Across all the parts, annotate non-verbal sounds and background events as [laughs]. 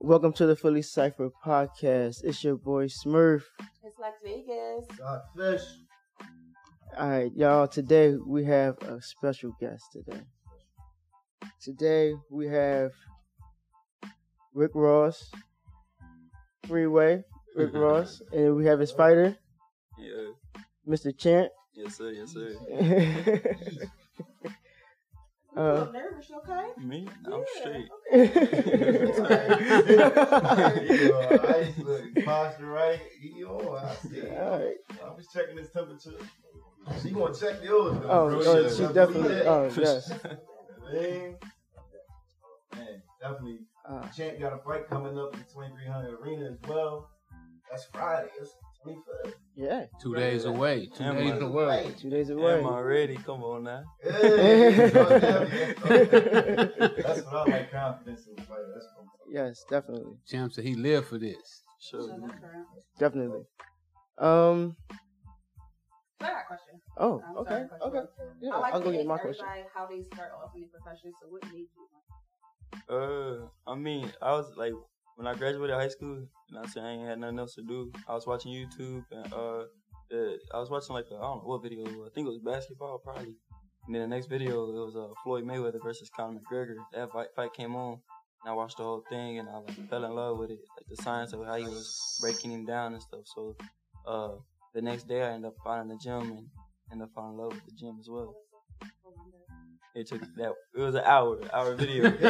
Welcome to the Philly Cypher podcast. It's your boy Smurf. It's Las Vegas. Got fish. All right, y'all. Today we have a special guest. Today, today we have Rick Ross, Freeway Rick [laughs] Ross, and we have his fighter, Yeah. Mr. Chant. Yes, sir. Yes, sir. [laughs] You a uh, little nervous, okay? Me? I'm Yeah, straight. I used [laughs] [laughs] posture right. You know, I see. All right. I was checking his temperature. She gonna check yours. though, Oh, bro. oh, Yeah, she definitely. Oh, yes. [laughs] Man, man, definitely. Uh, Champ got a fight coming up in the 2300 Arena as well. That's Friday. It's 25th. Yeah, Two days away. Two Am days I- away. two days away. Am I ready? Come on now. [laughs] Hey, that's what I like confidence in the. That's what Yes, definitely, Champ said he lived for this. Sure. So that's correct. definitely. Um. So I got a question. Oh, Um, okay, sorry, okay. Yeah, I like I'll to go get ask my question. everybody how they start off in their profession. So what made you? Uh, I mean, I was like, when I graduated high school, what I'm saying, I ain't had nothing else to do. I was watching YouTube and, uh, I was watching like, I I don't know what video. I think it was basketball probably. And then the next video, it was uh, Floyd Mayweather versus Conor McGregor. That fight, fight came on, and I watched the whole thing, and I like fell in love with it, like the science of how he was breaking him down and stuff. So, uh, the next day I ended up finding the gym and ended up falling in love with the gym as well. It took that. It was an hour, hour video. [laughs]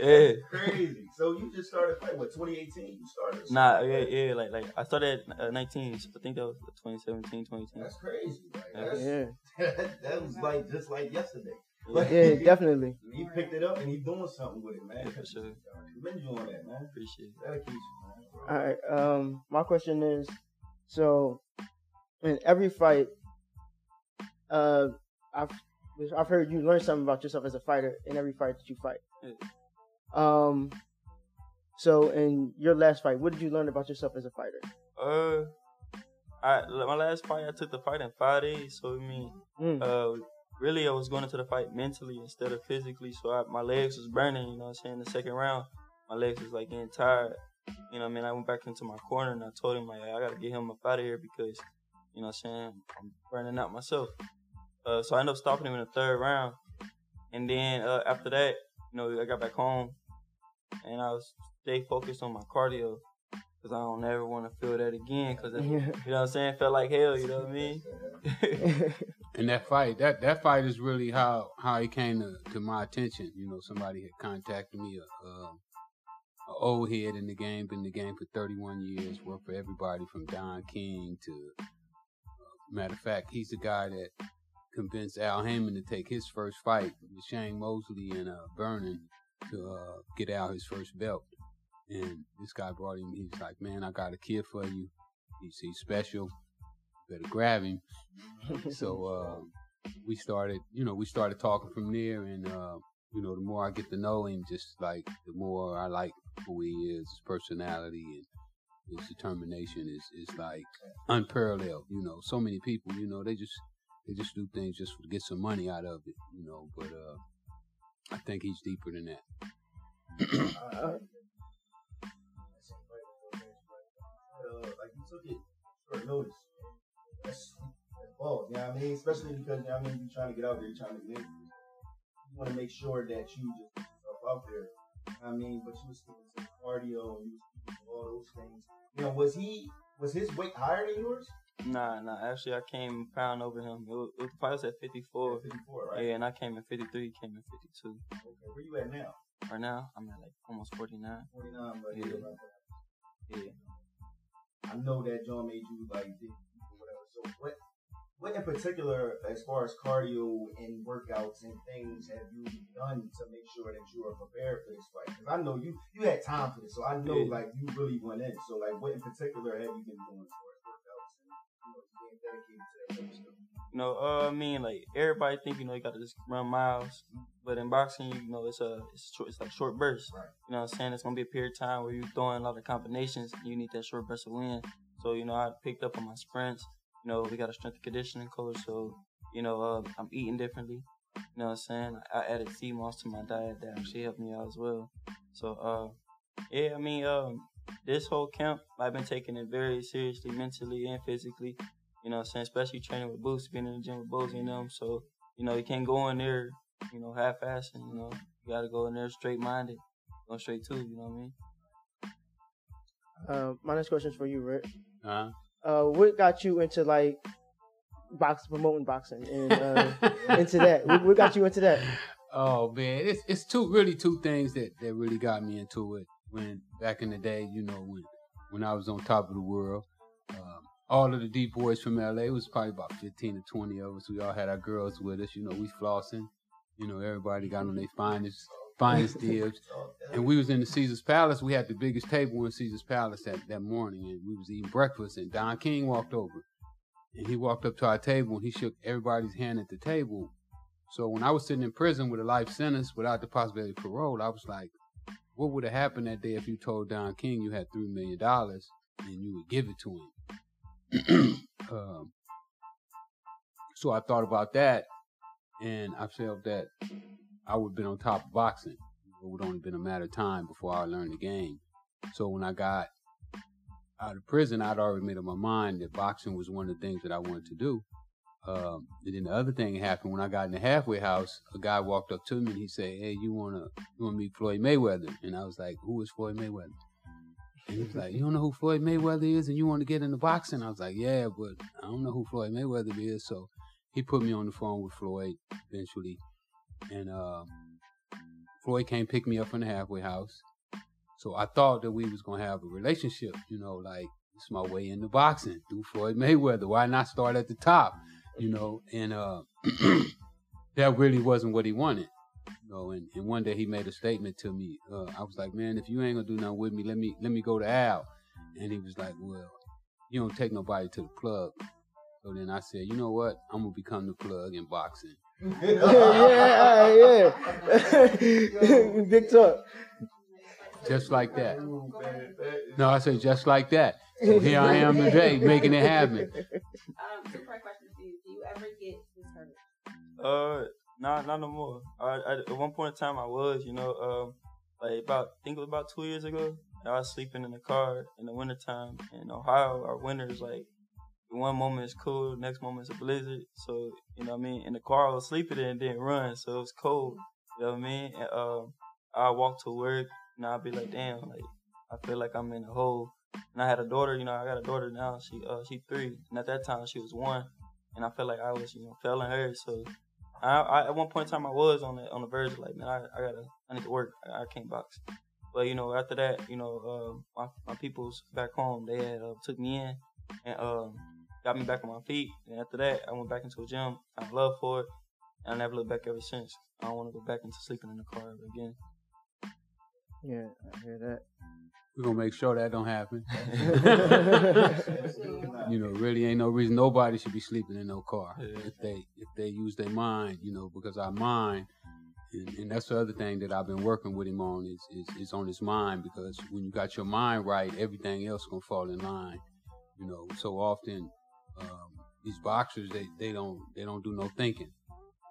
yeah. Crazy. So you just started fighting, what, 2018? You started? Nah, yeah, yeah, like, like I started at uh, 19. I think that was 2017, 2018. That's crazy. Like, Yeah. that's, Yeah, [laughs] that was like just like yesterday. yeah, definitely. [laughs] He picked it up and he's doing something with it, man. Yeah, for sure. Commend you on that, man. Appreciate it. Dedication, man. All right. Um, my question is, so in every fight, uh, I've I've heard you learn something about yourself as a fighter in every fight that you fight. Um, so in your last fight, what did you learn about yourself as a fighter? Uh, I my last fight, I took the fight in five days. So I mean, Mm. uh, really, I was going into the fight mentally instead of physically. So I, my legs was burning. You know, what I'm saying the second round, my legs was like getting tired. You know, what I mean, I went back into my corner and I told him like, I gotta get him up out of here because, you know, what I'm saying I'm burning out myself. Uh, so I ended up stopping him in the third round, and then uh, after that, you know, I got back home and I was stay focused on my cardio because I don't ever want to feel that again. Because you know what I'm saying, felt like hell. You know what I mean? [laughs] And that fight, that that fight is really how how it came to, to my attention. You know, somebody had contacted me, a, a, a old head in the game, been in the game for 31 years, worked for everybody from Don King to. Uh, matter of fact, he's the guy that convinced Al Haymon to take his first fight with Shane Mosley and uh, Vernon to uh, get out his first belt. And this guy brought him. He's like, "Man, I got a kid for you. He's, he's special. Better grab him." [laughs] so uh, we started, you know, we started talking from there, and uh, you know, the more I get to know him, just like the more I like who he is, his personality and his determination is is like unparalleled. You know, so many people, you know, they just they just do things just to get some money out of it, you know. But uh, I think he's deeper than that. Uh, Uh, like you took it notice. I mean? Especially because, you know I mean, you're trying to get out there, you're trying to get in. You want to make sure that you just put yourself out there. I mean, but you was to cardio and you was to all those things. You know, was he, was his weight higher than yours? Nah, nah. Actually, I came pound over him. It was, it was, the fight was at 54. 54, right? Yeah, and I came in 53. He came in 52. Okay, where you at now? Right now, I'm at like almost 49. 49, but Yeah. yeah. right. Yeah. I know that John made you like whatever. So what what in particular as far as cardio and workouts and things have you done to make sure that you are prepared for this fight? Because I know you you had time for this, so I know Yeah. like you really went in. So like what in particular have you been doing You know, uh, I mean, like everybody think you know you got to just run miles, but in boxing, you know, it's a it's short, it's like short bursts. Right. You know what I'm saying? It's gonna be a period of time where you're throwing a lot of combinations. And you need that short burst to win. So you know, I picked up on my sprints. You know, we got a strength and conditioning coach, so you know, uh, I'm eating differently. You know what I'm saying? I added sea moss to my diet that actually helped me out as well. So uh, yeah, I mean um, this whole camp I've been taking it very seriously, mentally and physically. You know, what I'm saying especially training with Boots, being in the gym with Boozy and them. So you know, you can't go in there, you know, half-assing. You know, you got to go in there straight-minded, go straight to. You know what I mean? Uh, my next question is for you, Rick. Huh? Uh, what got you into like box promoting boxing and uh, [laughs] into that? What, what got you into that? Oh man, it's it's two really two things that that really got me into it. When back in the day, you know, when when I was on top of the world, um, all of the deep boys from LA it was probably about fifteen to twenty of us. We all had our girls with us. You know, we flossing. You know, everybody got on their finest finest [laughs] dibs. And we was in the Caesar's Palace. We had the biggest table in Caesar's Palace that, that morning, and we was eating breakfast. And Don King walked over, and he walked up to our table, and he shook everybody's hand at the table. So when I was sitting in prison with a life sentence without the possibility of parole, I was like, what would have happened that day if you told Don King you had three million dollars and you would give it to him? [clears throat] um, so I thought about that, and I felt that I would have been on top of boxing. It would only been a matter of time before I learned the game. So when I got out of prison, I'd already made up my mind that boxing was one of the things that I wanted to do. Um, and then the other thing happened when I got in the halfway house. A guy walked up to me and he said, "Hey, you wanna you wanna meet Floyd Mayweather?" And I was like, "Who is Floyd Mayweather?" And he was like, "You don't know who Floyd Mayweather is, and you want to get into boxing?" I was like, "Yeah, but I don't know who Floyd Mayweather is." So he put me on the phone with Floyd eventually, and uh, Floyd came pick me up from the halfway house. So I thought that we was gonna have a relationship, you know, like it's my way into boxing through Floyd Mayweather. Why not start at the top, you know? And uh, [clears throat] that really wasn't what he wanted, you know. And, and one day he made a statement to me. Uh, I was like, man, if you ain't gonna do nothing with me, let me let me go to Al. And he was like, well, you don't take nobody to the plug. So then I said, you know what? I'm gonna become the plug in boxing. [laughs] yeah, yeah. [laughs] Big talk. Just like that. No, I said just like that. So here I am today, [laughs] making it happen. Um, two part question for you. Do you ever get discouraged? Uh, not not no more. I, I, at one point in time, I was, you know, um, like about I think it was about two years ago. I was sleeping in the car in the wintertime in Ohio. Our winters like one moment is cool, next moment is a blizzard. So you know what I mean. In the car, I was sleeping and didn't run, so it was cold. You know what I mean. And, um, I walk to work and I'll be like, damn, like I feel like I'm in a hole. And I had a daughter, you know, I got a daughter now. She uh she three, and at that time she was one, and I felt like I was you know failing her. So I, I at one point in time I was on the on the verge of like man I, I gotta I need to work I, I can't box. But you know after that you know uh, my my peoples back home they had uh, took me in and um got me back on my feet. And after that I went back into a gym, found love for it, and I never looked back ever since. I don't want to go back into sleeping in the car again. Yeah, I hear that. We're gonna make sure that don't happen. [laughs] you know, really ain't no reason nobody should be sleeping in no car Yeah. if they if they use their mind, you know, because our mind and, and that's the other thing that I've been working with him on is, is is on his mind because when you got your mind right, everything else gonna fall in line. You know, so often um, these boxers they, they don't they don't do no thinking.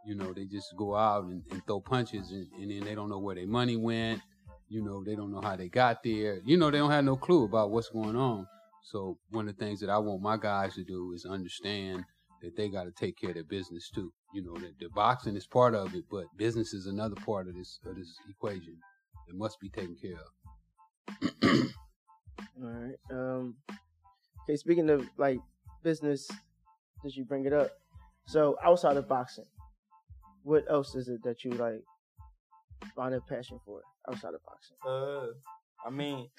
You know, they just go out and, and throw punches and, and then they don't know where their money went. You know, they don't know how they got there. You know, they don't have no clue about what's going on. So one of the things that I want my guys to do is understand that they got to take care of their business too. You know, that the boxing is part of it, but business is another part of this of this equation that must be taken care of. [clears throat] All right. Um. Okay. Speaking of like business, did you bring it up, so outside of boxing, what else is it that you like find a passion for outside of boxing? Uh, I mean,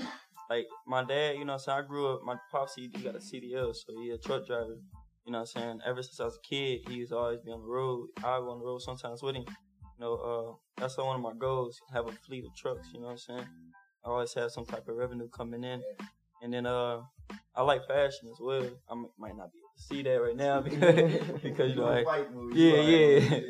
like my dad, you know, saying I grew up. My pops he, got a CDL, so he a truck driver. You know, what I'm saying ever since I was a kid, he used to always be on the road. I go on the road sometimes with him. You know, uh, that's one of my goals: have a fleet of trucks. You know what I'm saying? I always have some type of revenue coming in, and then uh, I like fashion as well. I might not be see that right now [laughs] because, because you know, like, yeah, yeah.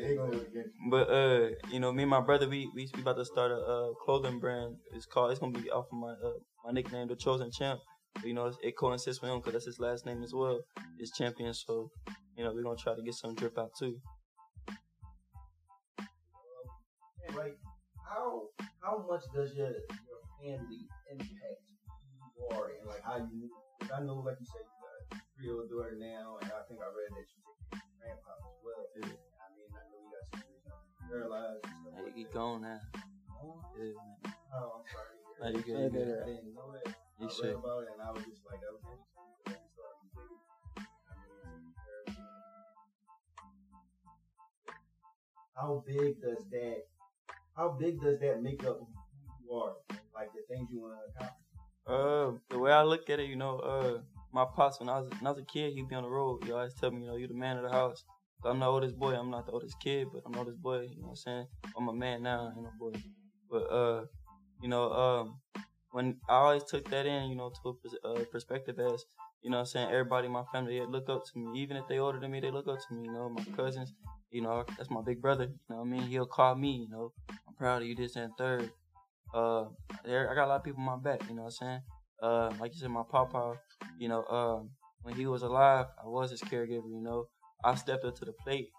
But uh, you know, me and my brother, we we, about to start a uh, clothing brand. It's called. It's gonna be off of my uh, my nickname, the Chosen Champ. You know, it coincides with him because that's his last name as well. It's Champion. So, you know, we're gonna try to get some drip out too. And like, how how much does your your family impact you are and like how you I know, like you said, you got a three-year-old daughter now, and I think I read that you take care of your grandpa as well. Yeah. I mean, I know you got situations paralyzed and stuff Hey, like he that. gone now. Oh, Yeah, man. oh, I'm sorry. to hear Nah, you good, I didn't know that. You I should. read about it, and I was just like, that was interesting. But then you started completely. I mean, taking care of how big does that how big does that make up who you are like the things you want to accomplish Uh, the way I look at it, you know, uh, my pops when I was when I was a kid, he'd be on the road. He always tell me, you know, you the man of the house. I'm the oldest boy. I'm not the oldest kid, but I'm the oldest boy. You know what I'm saying? I'm a man now, ain't a boy. But uh, you know, um, when I always took that in, you know, to a uh, perspective as, you know, what I'm saying everybody in my family they look up to me. Even if they older than me, they look up to me. You know, my cousins, you know, that's my big brother. You know what I mean? He'll call me. You know, I'm proud of you. This and third. Uh, there I got a lot of people on my back. You know what I'm saying? Uh, like you said, my papa, you know, um, when he was alive, I was his caregiver, you know. I stepped up to the plate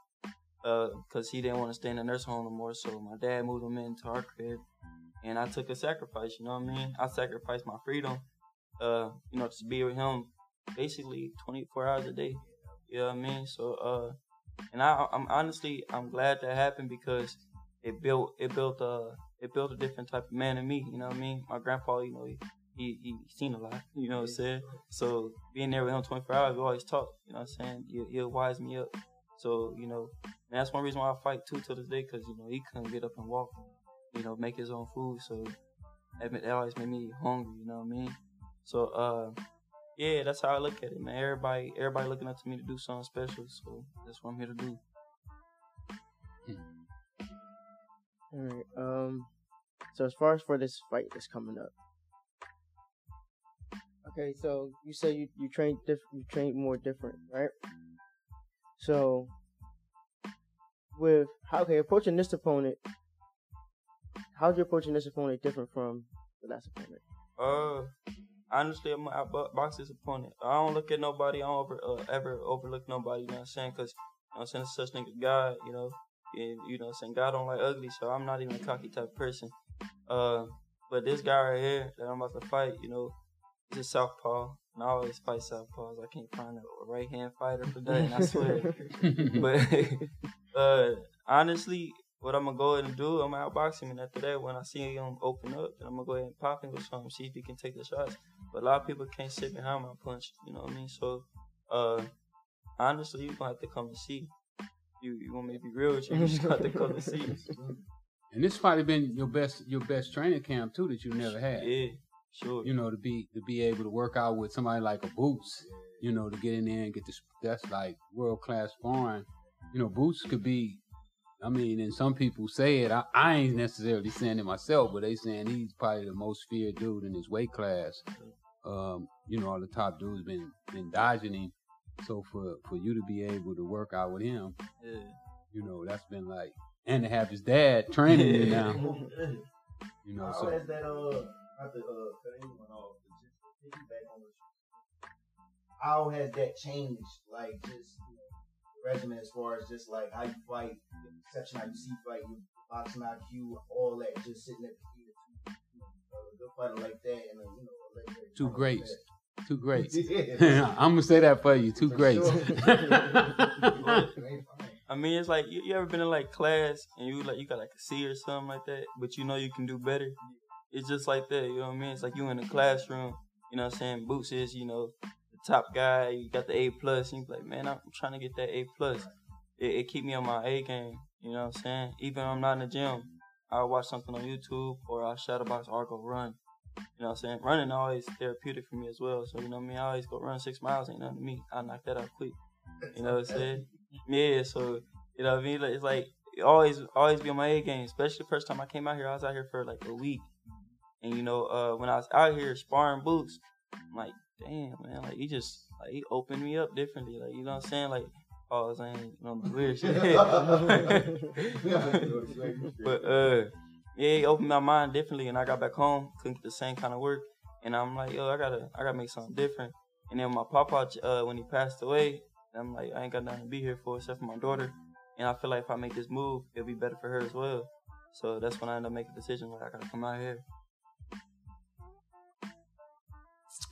because he didn't want to stay in the nurse home no more. So my dad moved him into our crib, and I took a sacrifice. You know what I mean? I sacrificed my freedom, uh, you know, to be with him basically 24 hours a day. You know what I mean? So, uh, and I, I'm honestly, I'm glad that happened because it built, it built, uh, it built a different type of man in me. You know what I mean? My grandpa, you know, he, he, he seen a lot. You know what I'm saying? So being there with him 24 hours, we always talk. You know what I'm saying? He'll, he'll wise me up. So you know, and that's one reason why I fight too to this day, cause you know he couldn't get up and walk, you know, make his own food. So that, that always made me hungry. You know what I mean? So uh, yeah, that's how I look at it, man. Everybody, everybody looking up to me to do something special. So that's what I'm here to do. All right. Um. So as far as for this fight that's coming up, okay. So you say you you train diff- you train more different, right? So with how okay approaching this opponent, how's your approaching this opponent different from the last opponent? Uh, I bo- box this opponent. I don't look at nobody. I don't over, uh, ever overlook nobody. You know what I'm saying? Cause you know what I'm saying such nigga God. You know, and you know what I'm saying God don't like ugly. So I'm not even a cocky type person. Uh, but this guy right here that I'm about to fight, you know, he's a southpaw. And I always fight southpaws. I can't find a right hand fighter for that. I swear. [laughs] [laughs] but uh, honestly, what I'm gonna go ahead and do, I'm gonna outbox him, and after that, when I see him open up, then I'm gonna go ahead and pop him with something, see if he can take the shots. But a lot of people can't sit behind my punch, you know what I mean? So, uh, honestly, you're gonna have to come and see. You you want me to be real with you? You just got to to come and see. [laughs] and this probably been your best your best training camp too that you never had. Yeah, sure. You know, to be to be able to work out with somebody like a Boots, you know, to get in there and get this that's like world class sparring. You know, Boots could be I mean, and some people say it. I, I ain't necessarily saying it myself, but they saying he's probably the most feared dude in his weight class. Um, you know, all the top dudes been been dodging him. So for for you to be able to work out with him, Yeah. you know, that's been like, and to have his dad training you now, Oh, you know. How So has that uh not to uh cut anyone off, but just to piggyback on what you how has that changed like just the regimen as far as just like how you fight, the perception how you see fight, your boxing IQ, all that, just sitting at the feet of two, you know, a good fighter like that and a you know a legendary Two fighter greats. Like two greats. [laughs] [laughs] I'm gonna say that for you. Two For greats. sure. [laughs] I mean, it's like you, you ever been in like class and you like you got like a C or something like that, but you know you can do better. It's just like that, you know what I mean? It's like you in the classroom, you know what I'm saying? Boots is, you know, the top guy. You got the A plus, and you like, man, I'm trying to get that A plus. It, it keep me on my A game, you know what I'm saying? Even I'm not in the gym, I'll watch something on YouTube or I'll shadow box or I'll go run. You know what I'm saying? Running always therapeutic for me as well. So you know what I mean? I always go run six miles, ain't nothing to me. I knock that out quick. You know what I'm saying? Yeah, so you know what I mean. It's like always, always be on my A game. Especially the first time I came out here, I was out here for like a week, and you know, uh, when I was out here sparring boots, I'm like, damn man, like he just like he opened me up differently. Like you know what I'm saying? Like, I was saying, you know, the weird shit. [laughs] but uh, yeah, he opened my mind differently, and I got back home, couldn't get the same kind of work, and I'm like, yo, I gotta, I gotta make something different. And then my papa, uh, when he passed away, I'm like, I ain't got nothing to be here for except for my daughter. And I feel like if I make this move, it'll be better for her as well. So that's when I end up making the decision like I gotta come out here.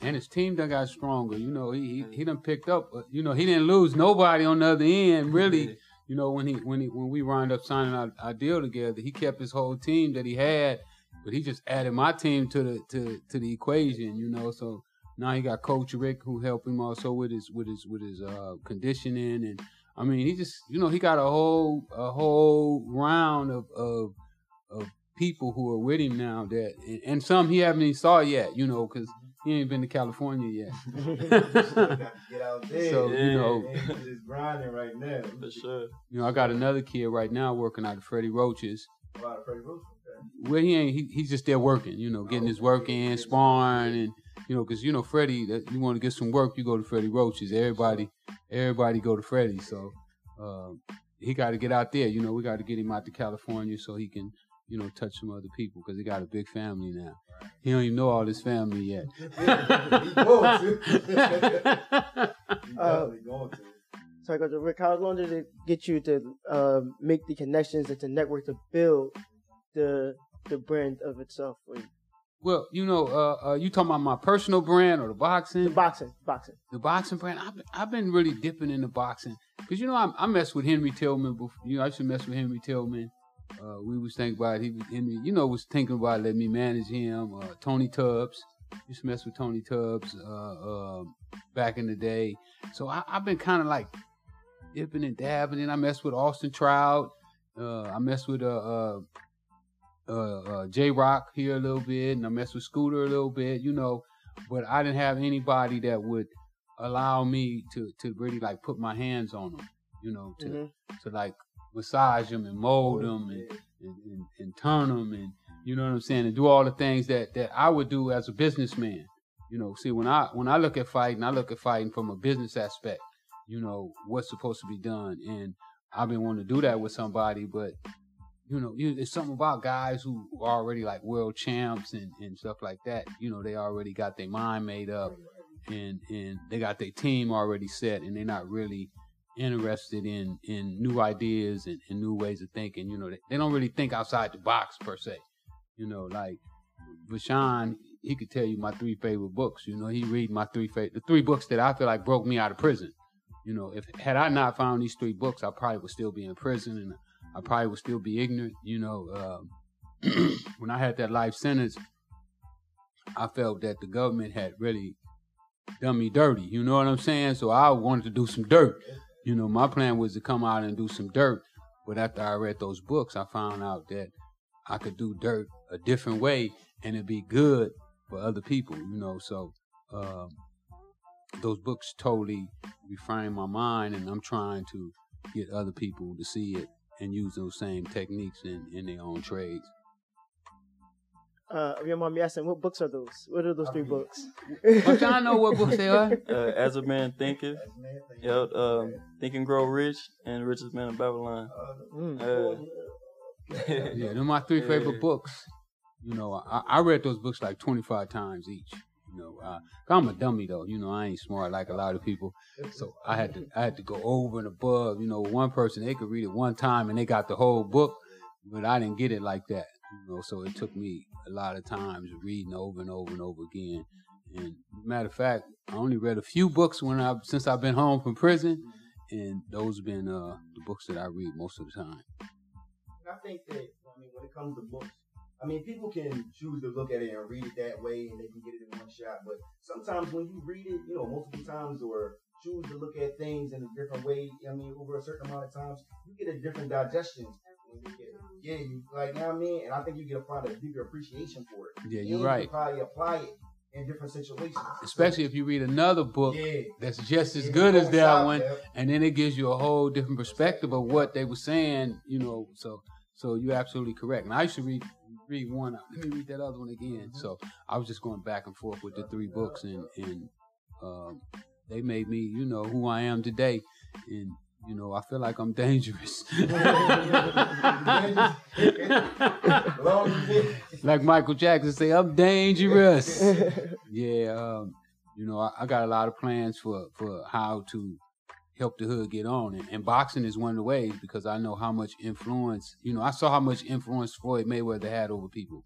And his team done got stronger. You know, he he, he done picked up. You know, he didn't lose nobody on the other end. [laughs] Really, you know, when he when he when we wound up signing our, our deal together, he kept his whole team that he had, but he just added my team to the to to the equation. You know, so now he got Coach Rick who helped him also with his with his with his uh, conditioning and. I mean, he just, you know, he got a whole, a whole round of, of, of people who are with him now that, and, and some he haven't even saw yet, you know, because he ain't been to California yet. [laughs] get out there. So, you know, And he's just grinding right now. [laughs] For sure. you know, I got another kid right now working out of Freddie Roaches. A lot of Freddie Roach. Okay. Well, he ain't, he, he's just there working, you know, getting his work in, sparring, and, you know, because, you know, Freddie, that you want to get some work, you go to Freddie Roaches. Everybody, everybody go to Freddie. So, um, he got to get out there. You know, we got to get him out to California so he can, you know, touch some other people because he got a big family now. He don't even know all his family yet. [laughs] he going to. He to. So, Rick, how long did it get you to uh, make the connections and to network to build the the brand of itself? For you? well, you know, uh, uh, you talking about my personal brand or the boxing? The boxing, boxing. the boxing brand. I've been, I've been really dipping into boxing because you know I, I messed with Henry Tillman. Before, you know I used to mess with Henry Tillman. Uh, we was thinking about he was Henry. You know was thinking about letting me manage him. Uh, Tony Tubbs used to mess with Tony Tubbs uh, uh, back in the day. So I, I've been kind of like dipping and dabbing. And I messed with Austin Trout. Uh, I messed with uh, uh, uh, uh, J Rock here a little bit, and I messed with Scooter a little bit. You know, but I didn't have anybody that would allow me to to really like put my hands on them, you know, to Mhm. to like massage them and mold them and, and, and, and turn them and you know what I'm saying and do all the things that that I would do as a businessman. You know, see when I when I look at fighting, I look at fighting from a business aspect. You know what's supposed to be done, and I've been wanting to do that with somebody, but you know, you, it's something about guys who are already like world champs and, and stuff like that. You know, they already got their mind made up and and they got their team already set and they're not really interested in in new ideas and, and new ways of thinking. You know, they, they don't really think outside the box per se. You know, like Veshawn, he could tell you my three favorite books. You know, he read my three favorite the three books that I feel like broke me out of prison. You know, if had I not found these three books, I probably would still be in prison and I probably would still be ignorant. You know, um, [clears throat] when I had that life sentence, I felt that the government had really done me dirty. You know what I'm saying? So I wanted to do some dirt. You know, my plan was to come out and do some dirt. But after I read those books, I found out that I could do dirt a different way and it'd be good for other people, you know. So um, those books totally reframed my mind, and I'm trying to get other people to see it and use those same techniques in, in their own trades. Uh, your mom asking, what books are those? What are those three books? [laughs] But y'all know what books they are. [laughs] Uh, As a Man Thinketh, That's yep, um, Think and Grow Rich, and Richest Man of Babylon. Mm. Uh, [laughs] Yeah, they're my three favorite Yeah. books. You know, I, I read those books like 25 times each. You know, uh, I'm a dummy though. You know, I ain't smart like a lot of people. So I had to I had to go over and above. You know, one person they could read it one time and they got the whole book, but I didn't get it like that. You know, so it took me a lot of times reading over and over and over again. And matter of fact, I only read a few books when I since I've been home from prison, and those have been uh, the books that I read most of the time. I think that I mean when it comes to books, I mean people can choose to look at it and read it that way and they can get it in one shot. But sometimes when you read it, you know, multiple times or choose to look at things in a different way, I mean, over a certain amount of times, you get a different digestion. When you get. Yeah, you like you know what I mean? And I think you get a find a deeper appreciation for it. Yeah, you're you right. can probably apply it in different situations. especially if you read another book yeah. that's just as Yeah, good as that one, and then it gives you a whole different perspective of what they were saying. You know, so so you're absolutely correct. And I used to read read one. Let me read that other one again. So I was just going back and forth with the three books, and and um, they made me, you know, who I am today. And you know, I feel like I'm dangerous. [laughs] Like Michael Jackson say, I'm dangerous. yeah, um, you know, I, I got a lot of plans for for how to help the hood get on, and, and boxing is one of the ways because I know how much influence. You know, I saw how much influence Floyd Mayweather had over people.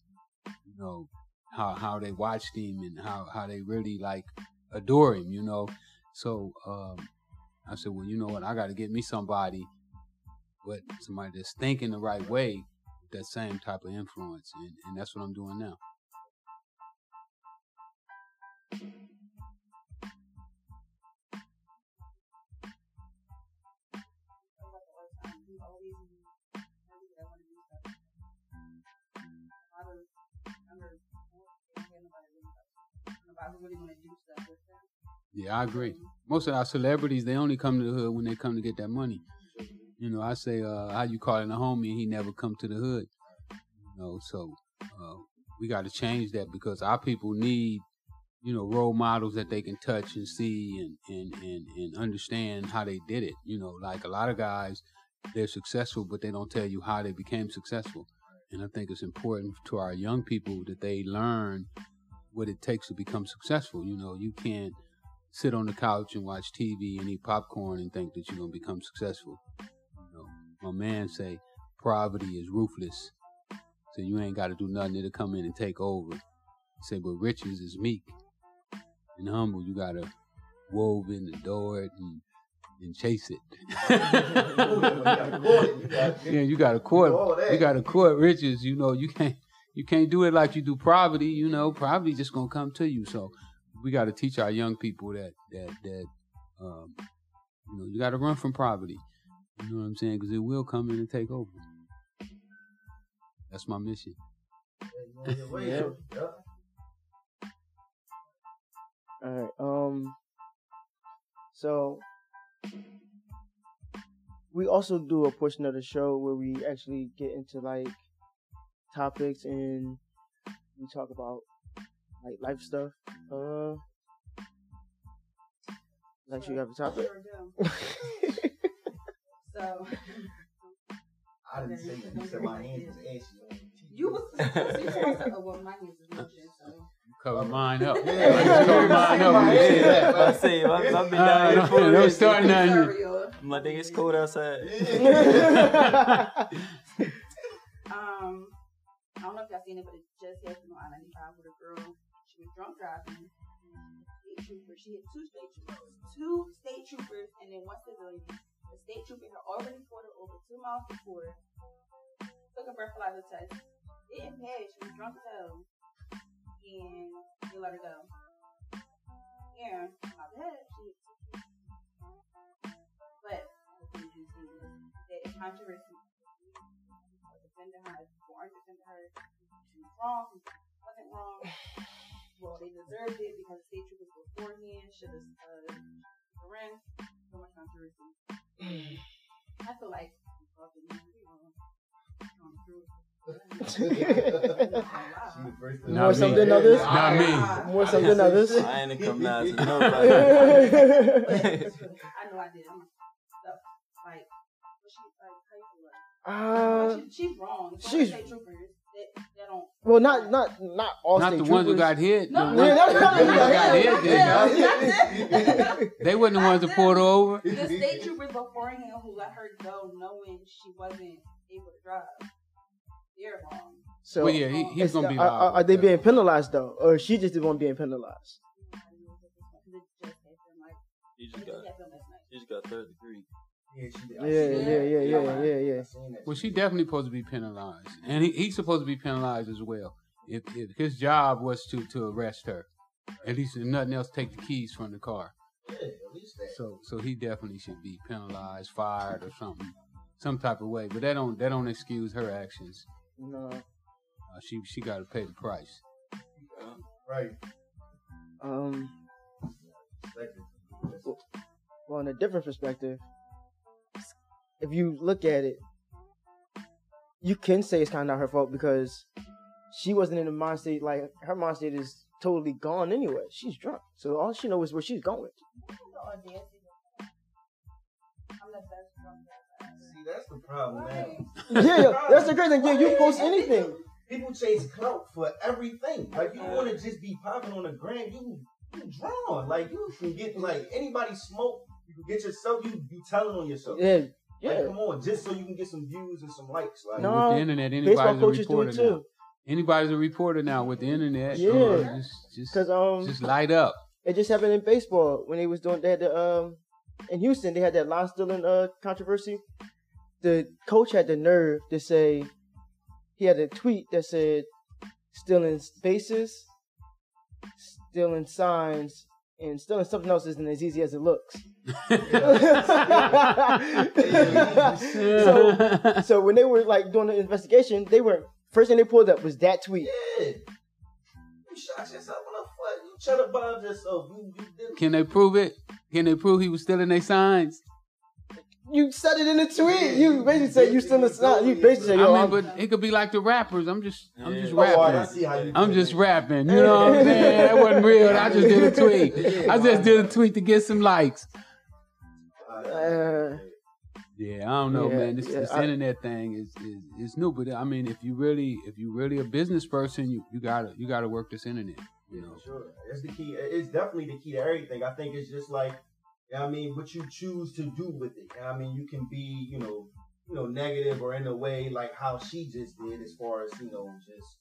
You know, how how they watched him and how how they really like adore him, you know. So um, I said, well, you know what? I got to get me somebody, but somebody that's thinking the right way, that same type of influence, and, and that's what I'm doing now. Yeah, I agree. Most of our celebrities, they only come to the hood when they come to get that money. You know, I say, uh, how you calling a homie? He never come to the hood. You know, so uh, we got to change that because our people need, you know, role models that they can touch and see and, and, and, and understand how they did it. You know, like a lot of guys, they're successful, but they don't tell you how they became successful. And I think it's important to our young people that they learn what it takes to become successful. You know, you can't sit on the couch and watch TV and eat popcorn and think that you're gonna become successful. You know, my man say poverty is ruthless, so you ain't got to do nothing to come in and take over. He say, but riches is meek and humble. You gotta wove in the door and it and and chase it. [laughs] yeah, you got to court. You got to court riches. You know, you can't you can't do it like you do poverty. You know, poverty just gonna come to you. So we got to teach our young people that that that um, you know you got to run from poverty. You know what I'm saying? Because it will come in and take over. That's my mission. yeah. All right. Um. So we also do a portion of the show where we actually get into like topics and we talk about like life stuff. Uh, like you have a topic. [laughs] so. I didn't say that. You said my hands was ashy. You was supposed to. Oh, well, my hands is itching, so. Cover mine up. Yeah. cover mine up. My Yeah. hands. I say, I've, I've been Uh, down here no, for don't start nothing. Sorry, y'all. I'm like, think it's cold outside. [laughs] Um, I don't know if y'all seen it, but it just happened on I-95 with a girl. She was drunk driving. Um, state trooper. She hit two state troopers, two state troopers, and then one civilian. The state trooper had already pulled her over two miles before. Took a breathalyzer test. Didn't pass. She was drunk as hell, and they let her go. Yeah, my bad. She hit two. But the thing is, that it's controversy defending her, aren't defending her. [sighs] [sighs] [sighs] She was wrong, she wasn't wrong. Well, they deserved it because the state troopers beforehand should have uh, ran. So much controversy. I feel like fucking we wrong. Come through. The first Not More me. something others. Not me. More something others. I ain't come down to nobody. [laughs] I know I did. I'm stuff like, but she like, how you feel like? Uh, she, she's wrong. She's- she's state troopers that, that don't. well, not not not all Not state the ones who got hit. No, the no, ones, Yeah, that's ones not- who got hit, yeah, didn't yeah. they? They wasn't the ones that pulled her over. the state troopers beforehand who let her go knowing she wasn't able to drive. They're wrong. So, Well, yeah, he, he's it's- gonna be are, are, are they being penalized though, or she just the one being penalized? You just got, you just got third degree. Yeah, she did. Yeah, yeah, yeah, yeah, yeah, yeah. I seen that Well, she definitely supposed to be penalized, and he, he's supposed to be penalized as well. If, if his job was to to arrest her, at least if nothing else, take the keys from the car. Yeah, at least that. So so he definitely should be penalized, fired, or something, some type of way. But that don't that don't excuse her actions. No. Uh, she she got to pay the price. Right. Um. Well, in a different perspective, if you look at it, you can say it's kind of not her fault because she wasn't in the mind state. Like her mind state is totally gone anyway. She's drunk, so all she knows is where she's going. See, that's the problem, man. yeah, yeah, that's the crazy thing. Yeah, you post anything. People chase clout for everything. Like you want to just be popping on the gram, you you drawn. Like you can get like anybody smoke, you can get yourself. You be telling on yourself. Yeah, Like, yeah. come on, just so you can get some views and some likes. Like No, With the internet, Baseball anybody's a coaches do reporter it now. too. anybody's a reporter now with the internet. you know, Yeah. just just, Because um, just light up. it just happened in baseball when they was doing they had the um in Houston they had that line stealing uh controversy. The coach had the nerve to say he had a tweet that said stealing bases, stealing signs, and stealing something else isn't as easy as it looks. [laughs] [laughs] so so when they were like doing the investigation, they were first thing they pulled up was that tweet. Yeah. You shot yourself in the foot. You shut up by yourself. You, you did Can they prove it? Can they prove he was stealing their signs? You said it in a tweet. You basically said you still the sign. You basically said, I yo, mean, I'm, but it could be like the rappers. I'm just, I'm just Yeah. Oh, I rapping. see how you I'm just it. rapping. You know what I'm saying? That wasn't real. I just did a tweet. I just did a tweet to get some likes. Uh, Yeah, I don't know, Yeah, man. This, yeah, this I- internet thing is, is is new, but I mean, if you really if you really a business person, you, you gotta you gotta work this internet. You know, Sure. That's the key. It's definitely the key to everything. I think it's just like, you know what I mean, what you choose to do with it. You know what I mean, you can be, you know, you know, negative or in a way like how she just did as far as, you know, just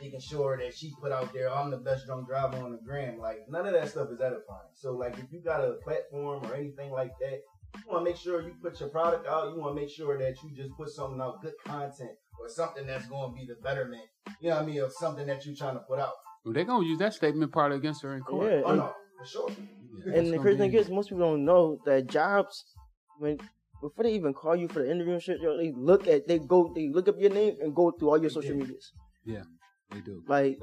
making sure that she put out there, I'm the best drunk driver on the gram. Like none of that stuff is edifying. So like if you got a platform or anything like that, you want to make sure you put your product out. You want to make sure that you just put something out, good content or something that's going to be the betterment. You know what I mean, of something that you're trying to put out. well, they're gonna use that statement part against her in court. yeah. Oh And, no, for sure. Yeah, and the crazy thing is, most people don't know that jobs, when before they even call you for the interview and shit, they look at, they go, they look up your name and go through all your social medias. Yeah, they do. Like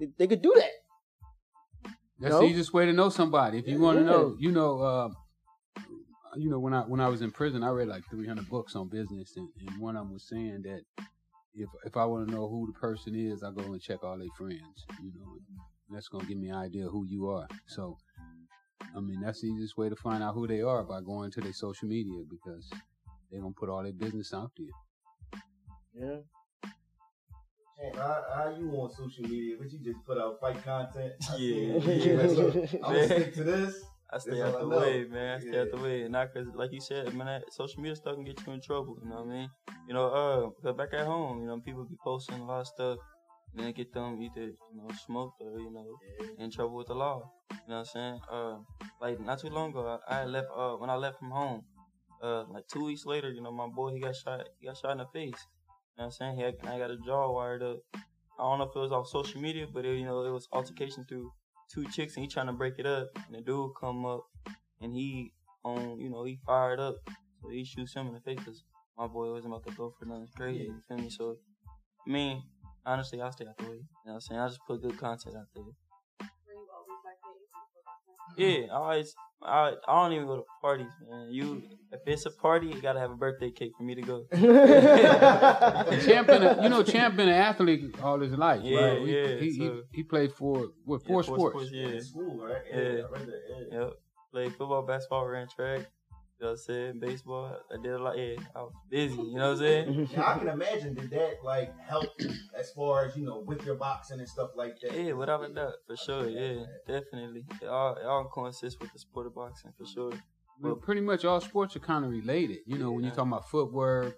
they, they could do that. That's No? the easiest way to know somebody. If you want to Yeah. know, you know, uh, you know, when I when I was in prison, I read like 300 books on business, and, and one of them was saying that if if I want to know who the person is, I go and check all their friends. You know, that's gonna give me an idea of who you are. So, I mean, that's the easiest way to find out who they are by going to their social media because they're gonna put all their business out there. Yeah. Champ, how, how you on social media? But you just put out fight content. I [laughs] Yeah. Yeah, I'm gonna Man. stick to this. I stay That's out all the way, man. I stay out the Yeah. way. Not cause, like you said, man, that social media stuff can get you in trouble. You know what I mean? You know, uh, 'cause back at home, you know, people be posting a lot of stuff, and then get them either you know smoked or you know in trouble with the law. You know what I'm saying? Uh, like not too long ago, I, I left. Uh, when I left from home, uh, like two weeks later, you know, my boy he got shot. He got shot in the face. You know what I'm saying? He had, I got a jaw wired up. I don't know if it was off social media, but it, you know, it was altercation through two chicks, and he trying to break it up. And the dude come up, and he on, you know, he fired up, so he shoots him in the face. Cause my boy wasn't about to go for nothing crazy. You feel me? So, I mean, honestly, I'll stay out the way. You know what I'm saying? I'll just put good content out there. Yeah, I always, I, I don't even go to parties, man. You, if it's a party, you gotta have a birthday cake for me to go. [laughs] Champ been a, you know, Champ been an athlete all his life, Yeah, right? He- yeah, He, he, so- he played for what Yeah, four four sports. Yeah, In school, right? Yeah. I read that. Yeah. yep. Played football, basketball, ran track. You know what I'm saying? Baseball. I did a lot. Yeah, I was busy. You know what I'm saying? [laughs] Now I can imagine did that like help as far as you know with your boxing and stuff like that. Yeah, without a doubt, for sure. Yeah, definitely. It all, it all coincides with the sport of boxing, for sure. Well, pretty much all sports are kind of related. You know, when you're talking about footwork,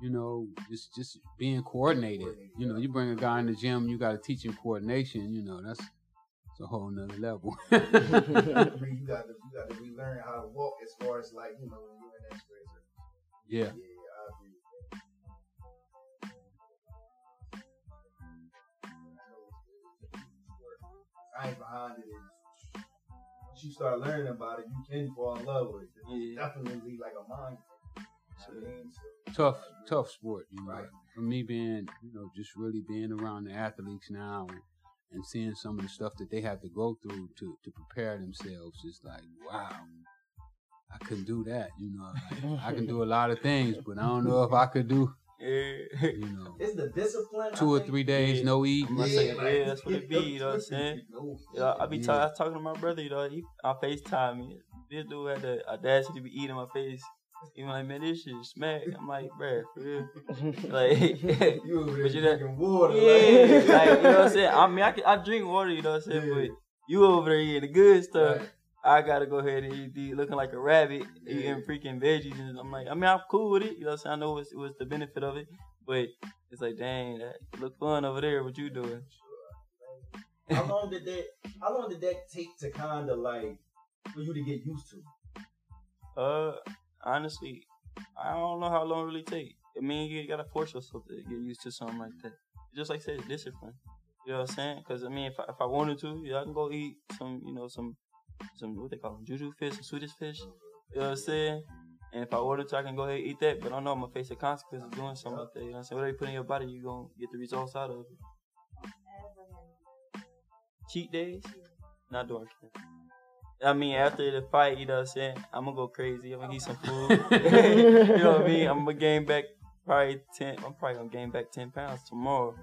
you know, just just being coordinated. You know, you bring a guy in the gym, you got to teach him coordination. You know, that's, that's a whole nother level. [laughs] You got to you got to [laughs] relearn how to walk as far as like you know when you're in that space. yeah. Yeah, I agree. with that. I ain't behind it. Once you start learning about it, you can fall in love with it. It's Yeah. definitely like a mind. I mean, so- tough, tough sport. You know, Right. for me being, you know, just really being around the athletes now and, and seeing some of the stuff that they have to go through to to prepare themselves, is like, wow, I couldn't do that. You know, like, I can do a lot of things, but I don't know if I could do, Yeah. you know, It's the discipline. I two or three days Yeah. no eat. I'm gonna yeah, that's what it be, you know what I'm saying? No. Yeah, I be Yeah. ta- I was talking to my brother, you know, he I FaceTime me. This dude had the audacity to be eating my face. He was like, man, this shit smack. I'm like, bruh, for real. [laughs] Like, You over there [laughs] But you know- drinking water. yeah, like, you know what I'm saying? I mean, I, can, I drink water, you know what I'm saying? Yeah. But you over there eating the good stuff. Right. I gotta go ahead and eat the, looking like a rabbit, Yeah. eating freaking veggies. And I'm like, I mean, I'm cool with it. You know what I'm saying? I know it was, it was the benefit of it. But it's like, dang, that look fun over there. What you doing? How long did that? How long did that take to kind of like for you to get used to? Uh, honestly, I don't know how long it really take. I mean, you gotta force yourself to get used to something like that. Just like I said, discipline. You know what I'm saying? Because I mean, if I, if I wanted to, yeah, I can go eat some, you know, some some what they call them, juju fish, some Swedish fish. You know what I'm saying? And if I wanted to, I can go ahead and eat that. But I don't know I'm gonna face the consequences of doing something like that. You know what I'm saying? Whatever you put in your body, you gonna get the results out of it. Cheat days, not doing it. I mean, after the fight, you know what I'm saying? I'm gonna go crazy. I'm gonna eat some [laughs] food. [laughs] you know what I mean? I'm gonna gain back probably ten. I'm probably gonna gain back ten pounds tomorrow.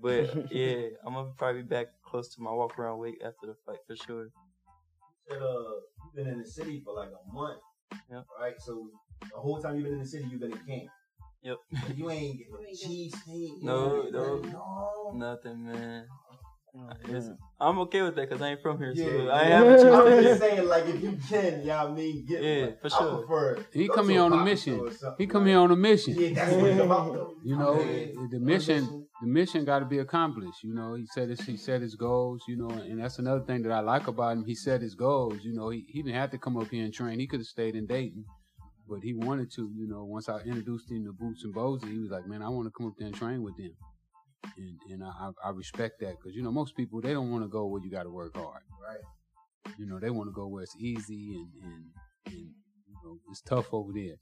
But [laughs] yeah, I'm gonna probably be back close to my walk around weight after the fight for sure. You said, uh, you've been in the city for like a month. Yep. Right. So the whole time you've been in the city, you've been in camp. Yep. You ain't getting You cheese steak. No, no. no. Nothing, man. Oh, It's- I'm okay with that because I ain't from here, Yeah, so I yeah. ain't having I'm cheese just saying, like, if you can, you know what I mean? Get Yeah, one. for I sure. prefer. He come here on a mission. store or something, He come right? here on a mission. Yeah, that's what it's about. [laughs] You know, Yeah. the mission, the mission got to be accomplished. You know, he said his, he set his goals. You know, and that's another thing that I like about him. He set his goals. You know, he, he didn't have to come up here and train. He could have stayed in Dayton, but he wanted to. You know, once I introduced him to Boots and Bozy, he was like, "Man, I want to come up there and train with them." And and I I I respect that because you know most people they don't want to go where you got to work hard. Right. You know, they want to go where it's easy and and and you know it's tough over there.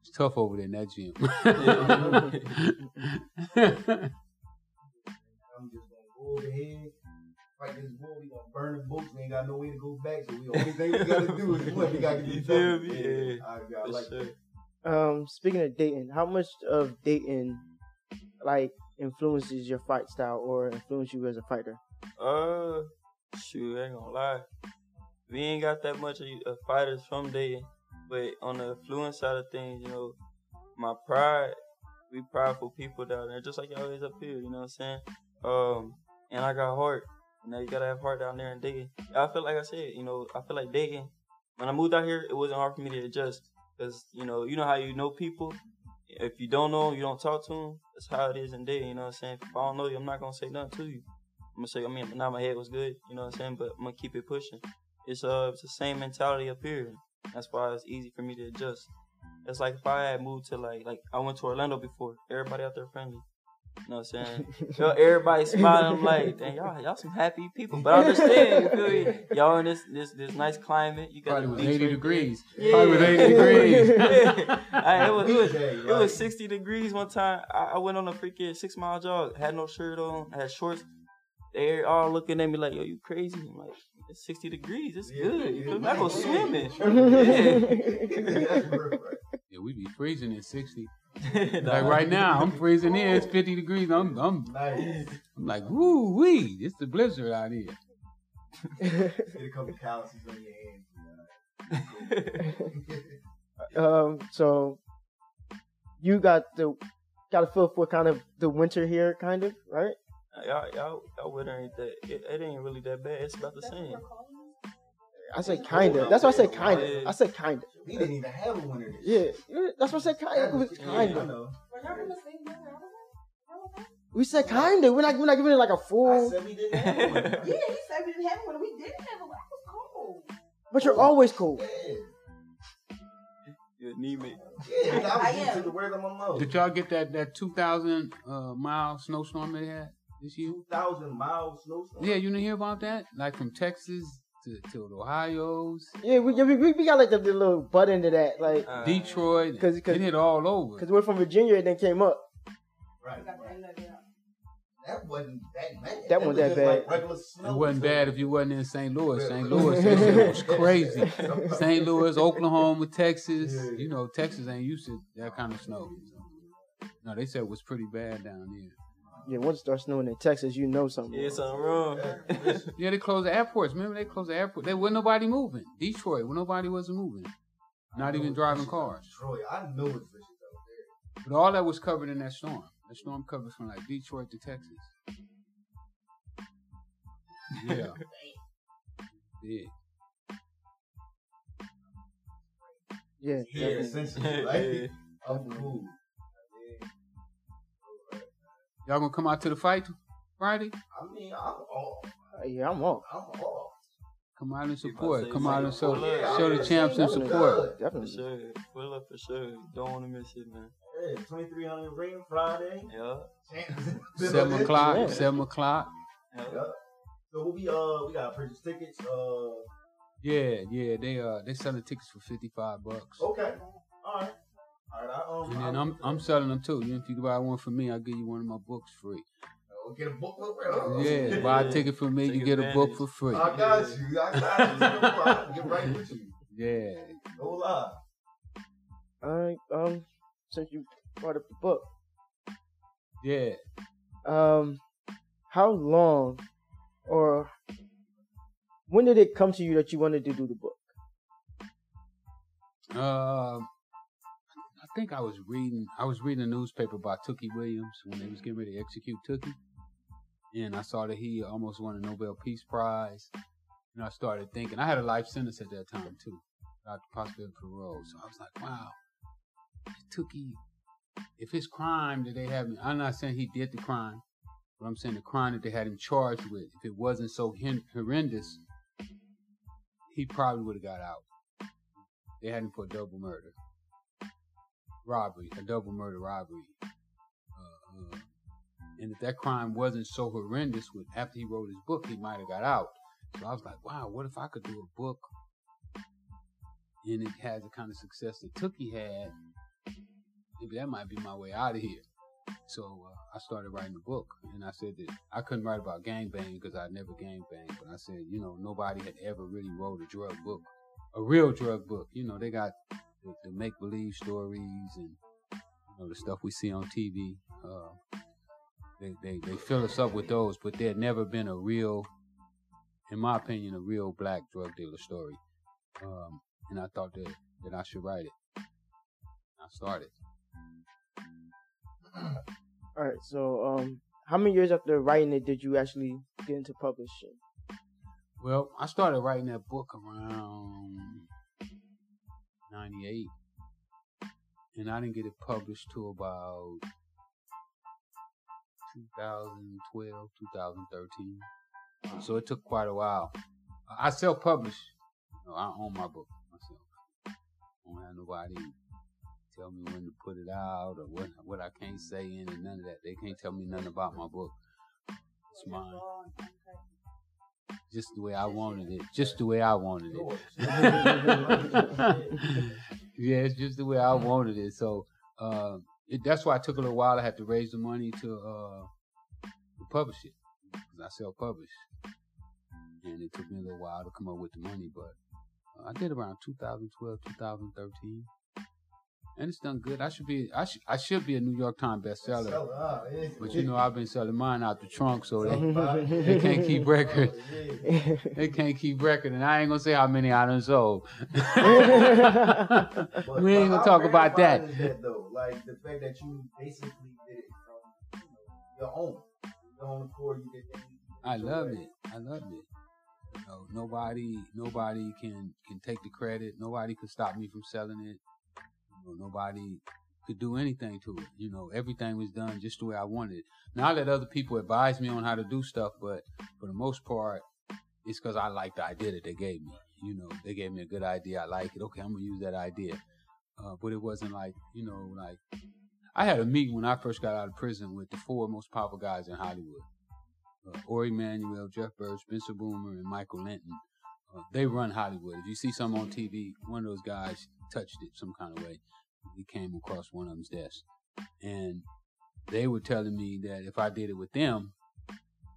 It's tough over there in that gym. [laughs] I'm just gonna go over here, fight this bull. We gonna burn the boats. We ain't got no way to go back. So we only thing we gotta do is what we gotta [laughs] You get feel done. me? Yeah, Yeah. I, I like sure. Um, speaking of Dayton, how much of Dayton like influences your fight style or influence you as a fighter? Uh, shoot, I ain't gonna lie. We ain't got that much of fighters from there, but on the fluent side of things, you know, my pride, we prideful people down there, just like y'all is up here. You know what I'm saying? Um, and I got heart. You know, you gotta have heart down there in Dayton. I feel like I said, you know, I feel like Dayton. When I moved out here, it wasn't hard for me to adjust, cause you know, you know how you know people. If you don't know you don't talk to them. That's how it is in Dayton. You know what I'm saying? If I don't know you, I'm not gonna say nothing to you. I'm gonna say, I mean, now my head was good, you know what I'm saying, but I'm gonna keep it pushing. It's uh, it's the same mentality up here. That's why it's easy for me to adjust. It's like if I had moved to like, like I went to Orlando before. Everybody out there friendly. You know what I'm saying? Yo, everybody [laughs] smiling. I'm like, dang, y'all, y'all some happy people. But I understand, you feel me? Y'all in this this this nice climate. You got Probably the was 80 right degrees. there. Probably was 80 [laughs] degrees. yeah. I, it was, it was, [laughs] it was 60 degrees one time. I, I went on a freaking six mile jog. Had no shirt on. I Had shorts. They're all looking at me like, yo, you crazy. I'm like, it's 60 degrees. It's Yeah, good. You yeah, feel me? I go yeah. swimming. That's real, right? Yeah, we be freezing at 60. Yeah. [laughs] Like right now, I'm freezing here. It's 50 degrees. I'm I'm, Nice. I'm like, woo wee. It's the blizzard out here. Get a couple calluses on your hands. [laughs] um, so you got the got a feel for kind of the winter here, kind of, right? y'all, y'all, y'all weather ain't that. It, it ain't really that bad. It's about the That's same. We're calling it? I say kind of. That's why I said kind of. I said kind of. We didn't even have a winter this Yeah, year. yeah, that's what I said Kind of. was- Kind of. know. Y'all in the same I was in? Y'all was? We said kind of. We're not. We're not giving it like a full. said we didn't have a winter. [laughs] Yeah, he said we didn't have one. We didn't have one. I was cold. But you're always cool. Yeah. You anemic. Yeah, I, I was used to the word of my mouth. Did y'all get that that 2,000 uh, mile snowstorm they had this year? 2,000 miles snowstorm. Yeah, you didn't hear about that? Like from Texas to, to the Ohio's, Yeah, we, yeah, we, we got like the, the little butt into that, like, Uh, Detroit. 'Cause- 'cause- it hit all over. because we're from Virginia and then came up. Right, We got the right. end of it. That wasn't that bad. That wasn't was that bad. Like regular snow. It wasn't bad if you wasn't in St. Louis. Yeah. St. Louis, that was [laughs] crazy. [laughs] St. Louis, Oklahoma, Texas. Yeah. You know, Texas ain't used to that kind of snow. No, they said it was pretty bad down there. Yeah, once it starts snowing in Texas, you know something. Yeah, something wrong. [laughs] Yeah, they closed the airports. Remember, they closed the airport. There wasn't nobody moving. Detroit, where nobody wasn't moving. Not even driving cars. Troy, I know it's vicious out there. But all that was covered in that storm. That storm covers from like Detroit to Texas. Yeah. [laughs] Yeah. Yeah, Yeah, definitely. essentially, [laughs] Yeah. I'm cool. Y'all gonna come out to the fight Friday? I mean, I'm all. Uh, yeah, I'm off. I'm all. Come out and support. Come out and show, pull up. show the champs some support. definitely. support. For Definitely. sure. Pull up for sure. Don't want to miss it, man. Yeah, 2300 Arena Friday. Yeah. Seven [laughs] o'clock. Yeah. Seven o'clock. Yeah. Yeah. So we'll be uh we gotta purchase tickets. Uh Yeah, yeah. They uh they selling tickets for fifty five bucks. okay. Alright. Alright, I um And I'll then I'm I'm selling them too. You know, if you buy one for me, I'll give you one of my books free. We'll get a book for Yeah, buy a ticket for me, Take you get a book for free. I got you. I got you. I'll get right with you. Yeah. No lie. All right. Um, since you brought up the book, Yeah. um, how long or when did it come to you that you wanted to do the book? Uh, I think I was reading. I was reading a newspaper about Tookie Williams when they was getting ready to execute Tookie, and I saw that he almost won a Nobel Peace Prize. And I started thinking. I had a life sentence at that time too, without the possibility of parole. So I was like, wow, Tookie. If his crime that they have, I'm not saying he did the crime, but I'm saying the crime that they had him charged with, if it wasn't so horrendous, he probably would have got out. They had him for double murder, robbery, a double murder robbery. Uh, uh, and if that crime wasn't so horrendous, with after he wrote his book, he might have got out. So I was like, wow, what if I could do a book and it has the kind of success that Tookie had? Maybe that might be my way out of here. So uh, I started writing a book, and I said that I couldn't write about gangbanging because I never gangbanged. But I said, you know, nobody had ever really wrote a drug book a real drug book. You know, they got the, make believe stories and you know the stuff we see on TV. Uh, they, they they fill us up with those, but there had never been a real, in my opinion, a real black drug dealer story. Um, and I thought that that I should write it. I started. All right. So, um, how many years after writing it did you actually get into publishing? Well, I started writing that book around '98, and I didn't get it published till about 2012, 2013. So it took quite a while. I self-publish. You know, I own my book myself. I don't have nobody tell me when to put it out or what what I can't say in it. None of that. They can't tell me nothing about my book. It's mine just the way I wanted it, just the way I wanted it. [laughs] yeah, it's just the way I wanted it. So uh, it, that's why it took a little while. I had to raise the money to, uh, to publish it because I self published, and it took me a little while to come up with the money. But uh, I did around 2012, 2013. And it's done good. I should be I should I should be a New York Times bestseller. ah, But you know I've been selling mine out the trunk, so they, they can't keep [laughs] record. They can't keep record, and I ain't gonna say how many I done sold. [laughs] [laughs] we ain't gonna talk about that. Is that though, like the fact that you basically did it from your own, your own accord, you did that. I love it. I love it. You know, nobody, nobody can can take the credit. Nobody could stop me from selling it. Nobody could do anything to it. You know, everything was done just the way I wanted. Now I let other people advise me on how to do stuff, but for the most part, it's because I like the idea that they gave me. You know, they gave me a good idea. I like it. Okay, I'm gonna use that idea. Uh, but it wasn't like, you know, like I had a meeting when I first got out of prison with the four most powerful guys in Hollywood uh, Ari Emanuel, Jeff Berg, Spencer Boomer, and Michael Lynton. Uh, they run Hollywood. If you see something on TV, one of those guys touched it some kind of way. He came across one of them's desk. And they were telling me that if I did it with them,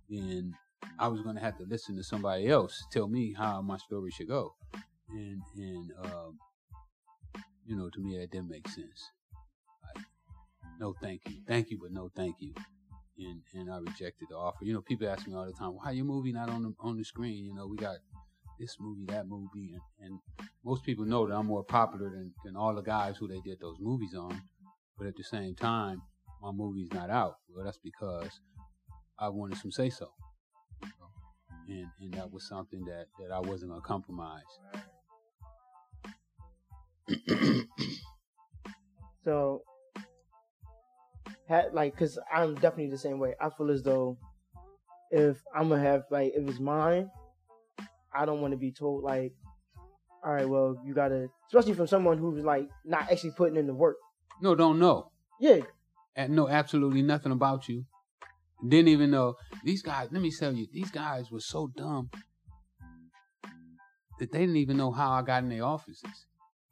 then I was going to have to listen to somebody else tell me how my story should go. And, and um, you know, to me, that didn't make sense. Like, no, thank you. Thank you, but no, thank you and and I rejected the offer. You know, people ask me all the time, "Why your movie not on the on the screen?" You know, we got this movie, that movie, and, and most people know that I'm more popular than than all the guys who they did those movies on. But at the same time, my movie's not out. Well, that's because I wanted some say so, and and that was something that that I wasn't gonna compromise. [coughs] So, had like, cause I'm definitely the same way. I feel as though if I'm gonna have like, if it's mine, I don't want to be told like, all right, well, you gotta, especially from someone who's like not actually putting in the work. No, don't know. Yeah, And know absolutely nothing about you. Didn't even know these guys. Let me tell you, these guys were so dumb that they didn't even know how I got in their offices.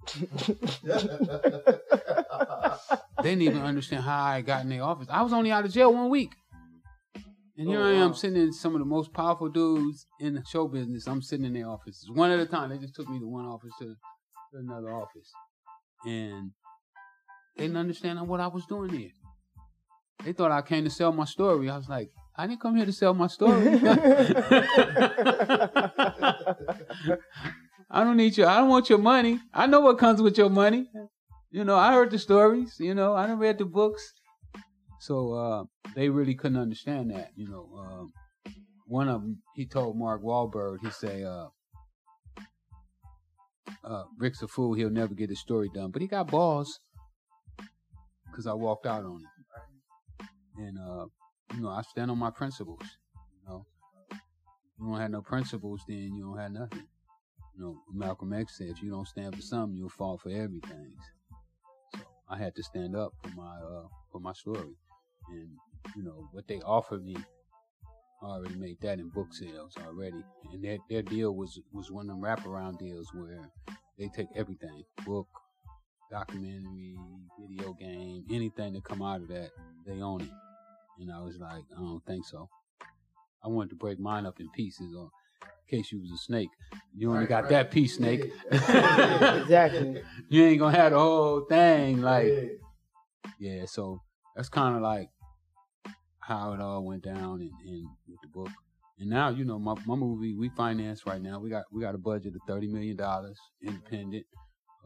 [laughs] They didn't even understand how I got in their office. I was only out of jail one week. And here Oh, I am wow. sitting in some of the most powerful dudes in the show business. I'm sitting in their offices one at a time. They just took me to one office to, to another office. And they didn't understand what I was doing there. They thought I came to sell my story. I was like, I didn't come here to sell my story. [laughs] I don't need your I don't want your money. I know what comes with your money. You know, I heard the stories, you know, I done read the books. So uh they really couldn't understand that, you know. Um one of them, he told Mark Wahlberg, he say, uh, uh, Rick's a fool, he'll never get his story done. But he got balls because I walked out on him. And, uh, you know, I stand on my principles, you know. You don't have no principles, then you don't have nothing. You know, Malcolm X said, if you don't stand for something, you'll fall for everything. So I had to stand up for my, uh, for my story. And, you know, what they offered me, I already made that in book sales already. And their, their deal was, was one of them wraparound deals where they take everything, book, documentary, video game, anything that come out of that, they own it. And I was like, I don't think so. I wanted to break mine up in pieces or in case you was a snake. You only Right, got right. that piece, snake. [laughs] exactly. you ain't gonna have the whole thing. Like, Yeah. yeah, so that's kind of like how it all went down and, and with the book. And now, you know, my, my movie we finance right now. We got we got a budget of thirty million dollars, independent.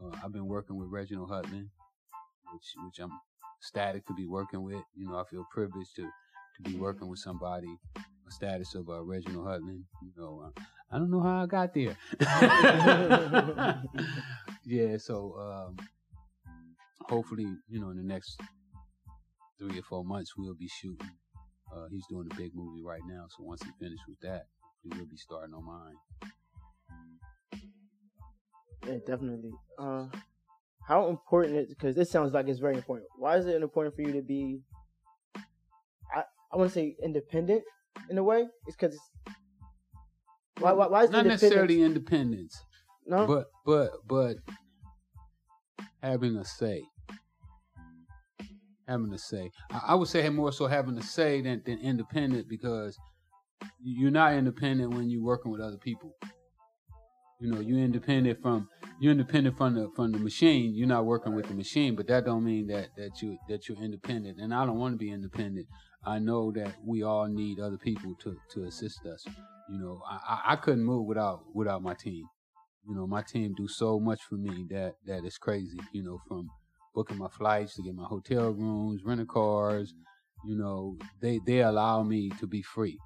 Uh, I've been working with Reginald Hudlin, which which I'm ecstatic to be working with. You know, I feel privileged to to be working with somebody a status of uh, Reginald Hudlin. You know, uh, I don't know how I got there. [laughs] yeah, so um, hopefully, you know, in the next three or four months, we'll be shooting. Uh, he's doing a big movie right now, so once he finishes with that, he will be starting on mine. Yeah, definitely. Uh, how important is because this sounds like it's very important. Why is it important for you to be? I I want to say independent in a way. It's because why, why why is it Not necessarily independence, no but but but having a say. Having a say. I, I would say more so having a say than, than independent because you're not independent when you're working with other people. You know, you're independent from you're independent from the from the machine. You're not working with the machine, but that don't mean that that you that you're independent. And I don't want to be independent. I know that we all need other people to to assist us. You know, I, I- couldn't move without without my team. You know, my team do so much for me that that is crazy. You know, from booking my flights to get my hotel rooms, rental cars. You know, they they allow me to be free.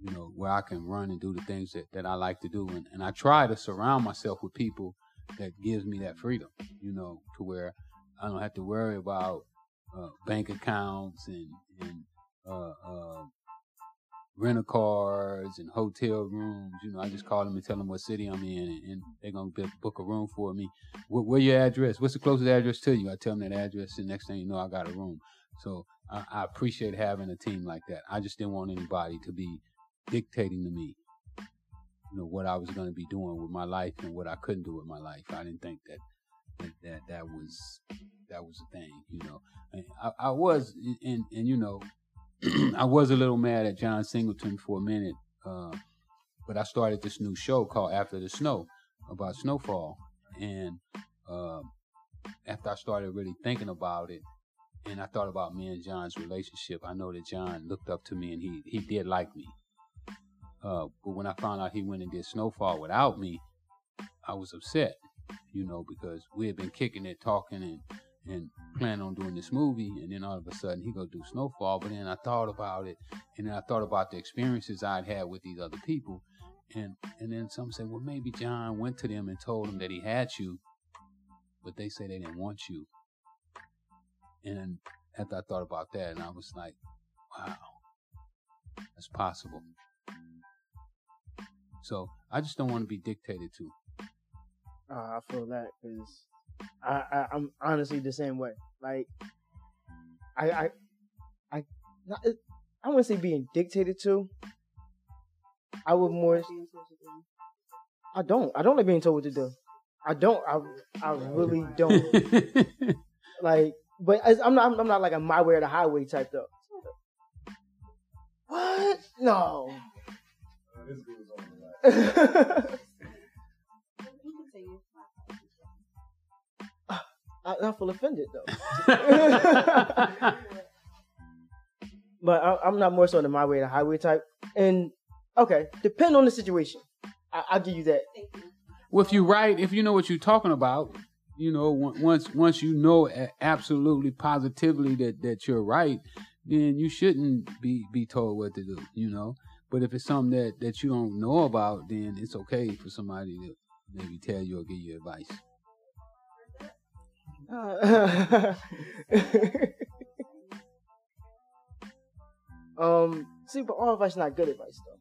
You know, where I can run and do the things that, that I like to do, and, and I try to surround myself with people that gives me that freedom. You know, to where I don't have to worry about uh, bank accounts and and uh, uh, rental cars and hotel rooms. You know, I just call them and tell them what city I'm in, and, and they're gonna book- book a room for me. Where, where your address? What's the closest address to you? I tell them that address, and next thing you know, I got a room. So I, I appreciate having a team like that. I just didn't want anybody to be dictating to me, you know, what I was to be doing with my life and what I couldn't do with my life. I didn't think that that that, that was that was a thing, you know. I, I was, and and you know, [clears throat] I was a little mad at John Singleton for a minute, uh, but I started this new show called After the Snow about snowfall, and uh, after I started really thinking about it, and I thought about me and John's relationship, I know that John looked up to me and he he did like me. Uh, but when I found out he went and did Snowfall without me, I was upset, you know, because we had been kicking it, talking, and and planning on doing this movie, and then all of a sudden he go do Snowfall. But then I thought about it, and then I thought about the experiences I'd had with these other people, and and then some say, well, maybe John went to them and told them that he had you, but they say they didn't want you. And after I thought about that, and I was like, wow, that's possible. So I just don't want to be dictated to. Uh, I feel that because I, I I'm honestly the same way. Like I I I not, I wouldn't say being dictated to. I would more. I don't. I don't like being told what to do. I don't. I I really [laughs] don't. like, but I- I'm not. I'm not like a my way or the highway type though. What? No. [laughs] I, I feel offended though. [laughs] but I, I'm not more so the my way the highway type. And okay, depend on the situation. I, I'll give you that. Well, if you right, if you know what you're talking about, you know, once once you know absolutely positively that that you're right, then you shouldn't be be told what to do. You know, but if it's something that that you don't know about, then it's okay for somebody to maybe tell you or give you advice. Uh, [laughs] um, see, but all advice is not good advice though.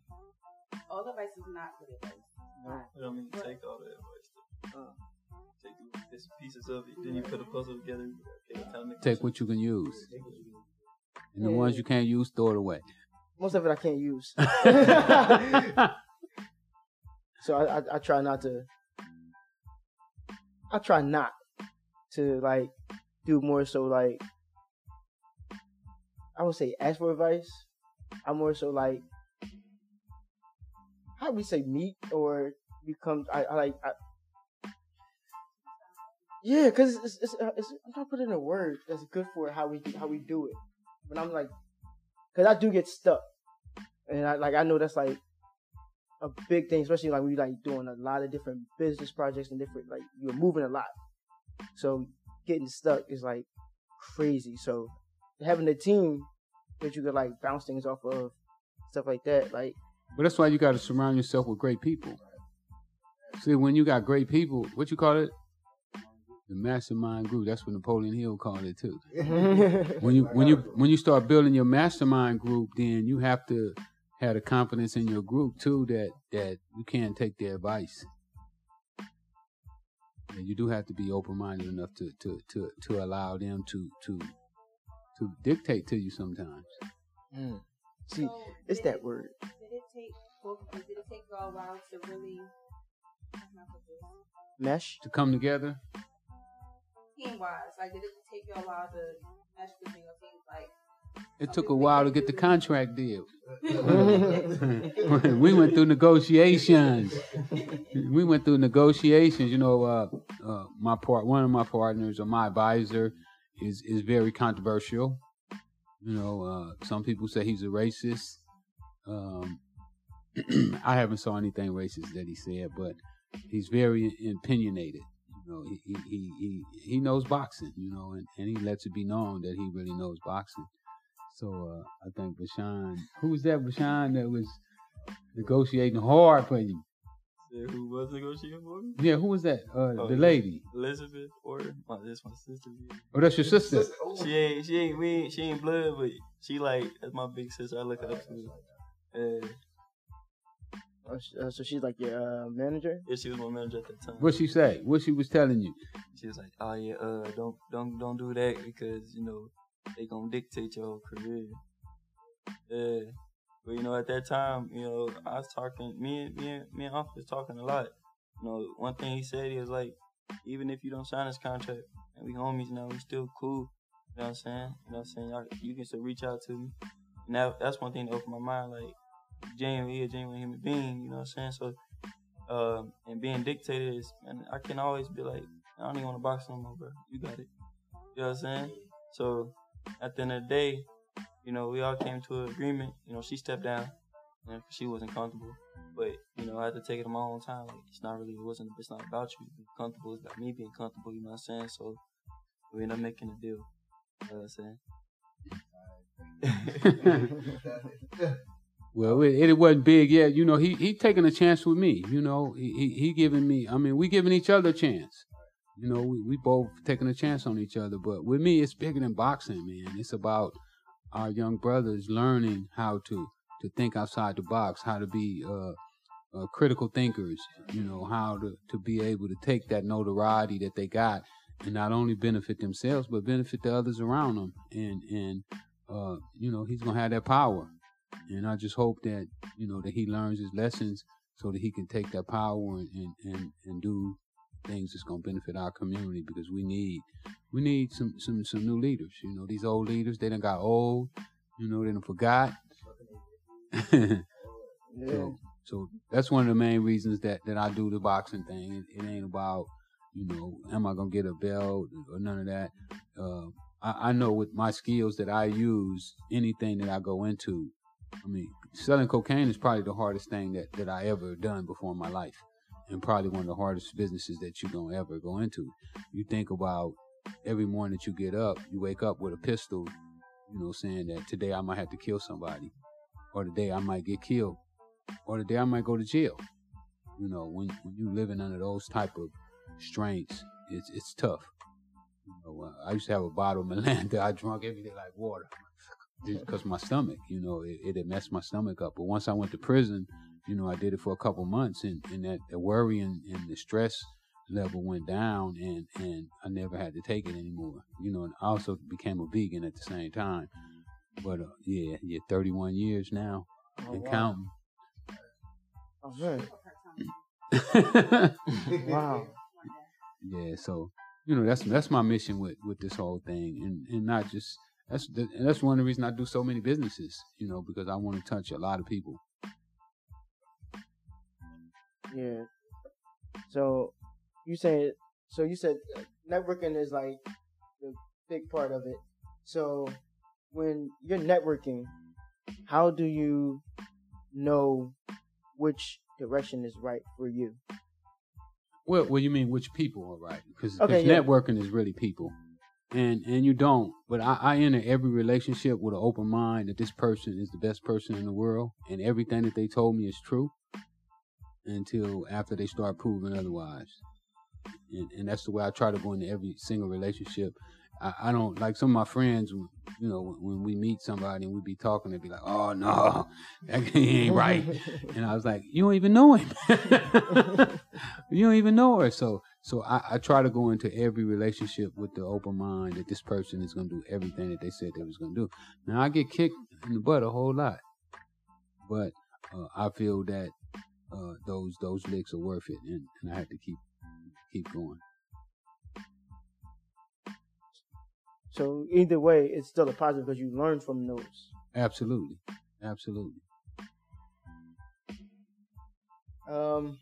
All advice is not good advice. No, I don't mean take all the advice. Though. Uh. Take the pieces of it, then you put a puzzle together. Okay, to Take what you can use, and the Yeah. ones you can't use, throw it away. Most of it I can't use, [laughs] [laughs] so I, I I try not to. I try not to like do more so like I would say ask for advice. I'm more so like how do we say meet or become I, I like I, yeah because it's, it's, it's I'm trying to put in a word that's good for how we how we do it. But I'm like because I do get stuck. And I like I know that's like a big thing especially like we like doing a lot of different business projects and different like you're moving a lot so getting stuck is like crazy so having a team that you could like bounce things off of stuff like that like But that's why you got to surround yourself with great people. See, when you got great people, what you call it? The mastermind group. That's what Napoleon Hill called it too. [laughs] When you when you when you start building your mastermind group, then you have to have the confidence in your group too that that you can't take their advice. And you do have to be open minded enough to, to to to allow them to to to dictate to you sometimes. Mm. See, So, it's that it- word. Did it take both? Did it take y'all a while to really? how can I put this? Mesh. To come together. Team wise, like did it take y'all a while to mesh within your teams? Like It took a while to get the contract deal. [laughs] We went through negotiations. We went through negotiations. You know, uh, uh, my part, one of my partners or my advisor is is very controversial. You know, uh, some people say he's a racist. Um, [clears throat] I haven't saw anything racist that he said, but he's very opinionated. You know, he he he he, he knows boxing. You know, and, and he lets it be known that he really knows boxing. So uh, I think Veshawn, who was that Veshawn that was negotiating hard for you? Said who was negotiating for me? Yeah, who was that? Uh, Oh, the lady. Elizabeth or my this my sister. yeah. Oh, that's your sister. She ain't she ain't we ain't, she ain't blood, but she like that's my big sister. I look up to. Uh, Oh, uh, so she's like your uh, manager. yeah, she was my manager at that time. What she say? What she was telling you? She was like, "Oh yeah, uh, don't don't don't do that because you know they gonna dictate your whole career." Yeah, but you know at that time, you know I was talking, me and me and me and Uncle was talking a lot. You know, one thing he said he was like, even if you don't sign this contract and we homies now, we still cool. You know what I'm saying? You know what I'm saying? You can still reach out to me. And that, that's one thing that opened my mind. Like, genuine, he a genuine human being. You know what I'm saying? So, um, and being dictated is, and I can always be like, I don't even want to box no more, bro. You got it. You know what I'm saying? So, at the end of the day, you know, we all came to an agreement. You know, she stepped down. 'cause she wasn't comfortable. But, you know, I had to take it on my own time. Like, it's not really, it wasn't, it's not about you being comfortable. It's about me being comfortable, you know what I'm saying? So, we ended up making a deal. You know what I'm saying? [laughs] Well, it, it wasn't big yet. You know, he he taking a chance with me. You know, he, he giving me. I mean, we giving each other a chance. You know, we, we both taking a chance on each other. But with me, it's bigger than boxing, man. It's about our young brothers learning how to to think outside the box, how to be uh, uh, critical thinkers. You know, how to to be able to take that notoriety that they got and not only benefit themselves but benefit the others around them. And and uh, you know, he's gonna have that power. And I just hope that you know that he learns his lessons so that he can take that power and and and, and do things that's gonna benefit our community because we need we need some some some new leaders. You know, these old leaders they done got old. You know, they done forgot. [laughs] Yeah. So, so that's one of the main reasons that that I do the boxing thing. It, it ain't about you know, am I gonna get a belt or none of that. Uh, I, I know with my skills that I use, anything that I go into, I mean, selling cocaine is probably the hardest thing that that I ever done before in my life, and probably one of the hardest businesses that you're gonna ever go into. You think about every morning that you get up, you wake up with a pistol, you know, saying that today I might have to kill somebody, or today I might get killed, or today I might go to jail. You know, when, when you living under those type of strengths, it's it's tough. You know, uh, I used to have a bottle of [laughs] Mylanta I drank every day like water, [laughs] because my stomach, you know, it, it messed my stomach up. But once I went to prison, you know, I did it for a couple months, and, and that the worry and, and the stress level went down, and and I never had to take it anymore. You know, and I also became a vegan at the same time. But uh, yeah, yeah, 31 years now Oh, and wow. counting. [laughs] Oh man. yeah, so you know that's that's my mission with with this whole thing, and and not just that's the, and that's one of the reasons I do so many businesses. You know, because I want to touch a lot of people. Yeah. So you said so you said uh, networking is like the big part of it. So when you're networking, how do you know which direction is right for you? Well, well, you mean which people are right? Because Okay, yeah. networking is really people, and and you don't. But I, I enter every relationship with an open mind that this person is the best person in the world, and everything that they told me is true. Until after they start proving otherwise, and and that's the way I try to go into every single relationship. I, I don't like some of my friends. You know, when, when we meet somebody and we be talking, they be like, "Oh no, [laughs] that ain't right." [laughs] And I was like, you don't even know him. [laughs] you don't even know her. So so I, I try to go into every relationship with the open mind that this person is gonna do everything that they said they was gonna do. Now I get kicked in the butt a whole lot. But uh, I feel that uh, those those licks are worth it and, and I have to keep keep going. So either way, it's still a positive because you learn from those. Absolutely. Absolutely. Um,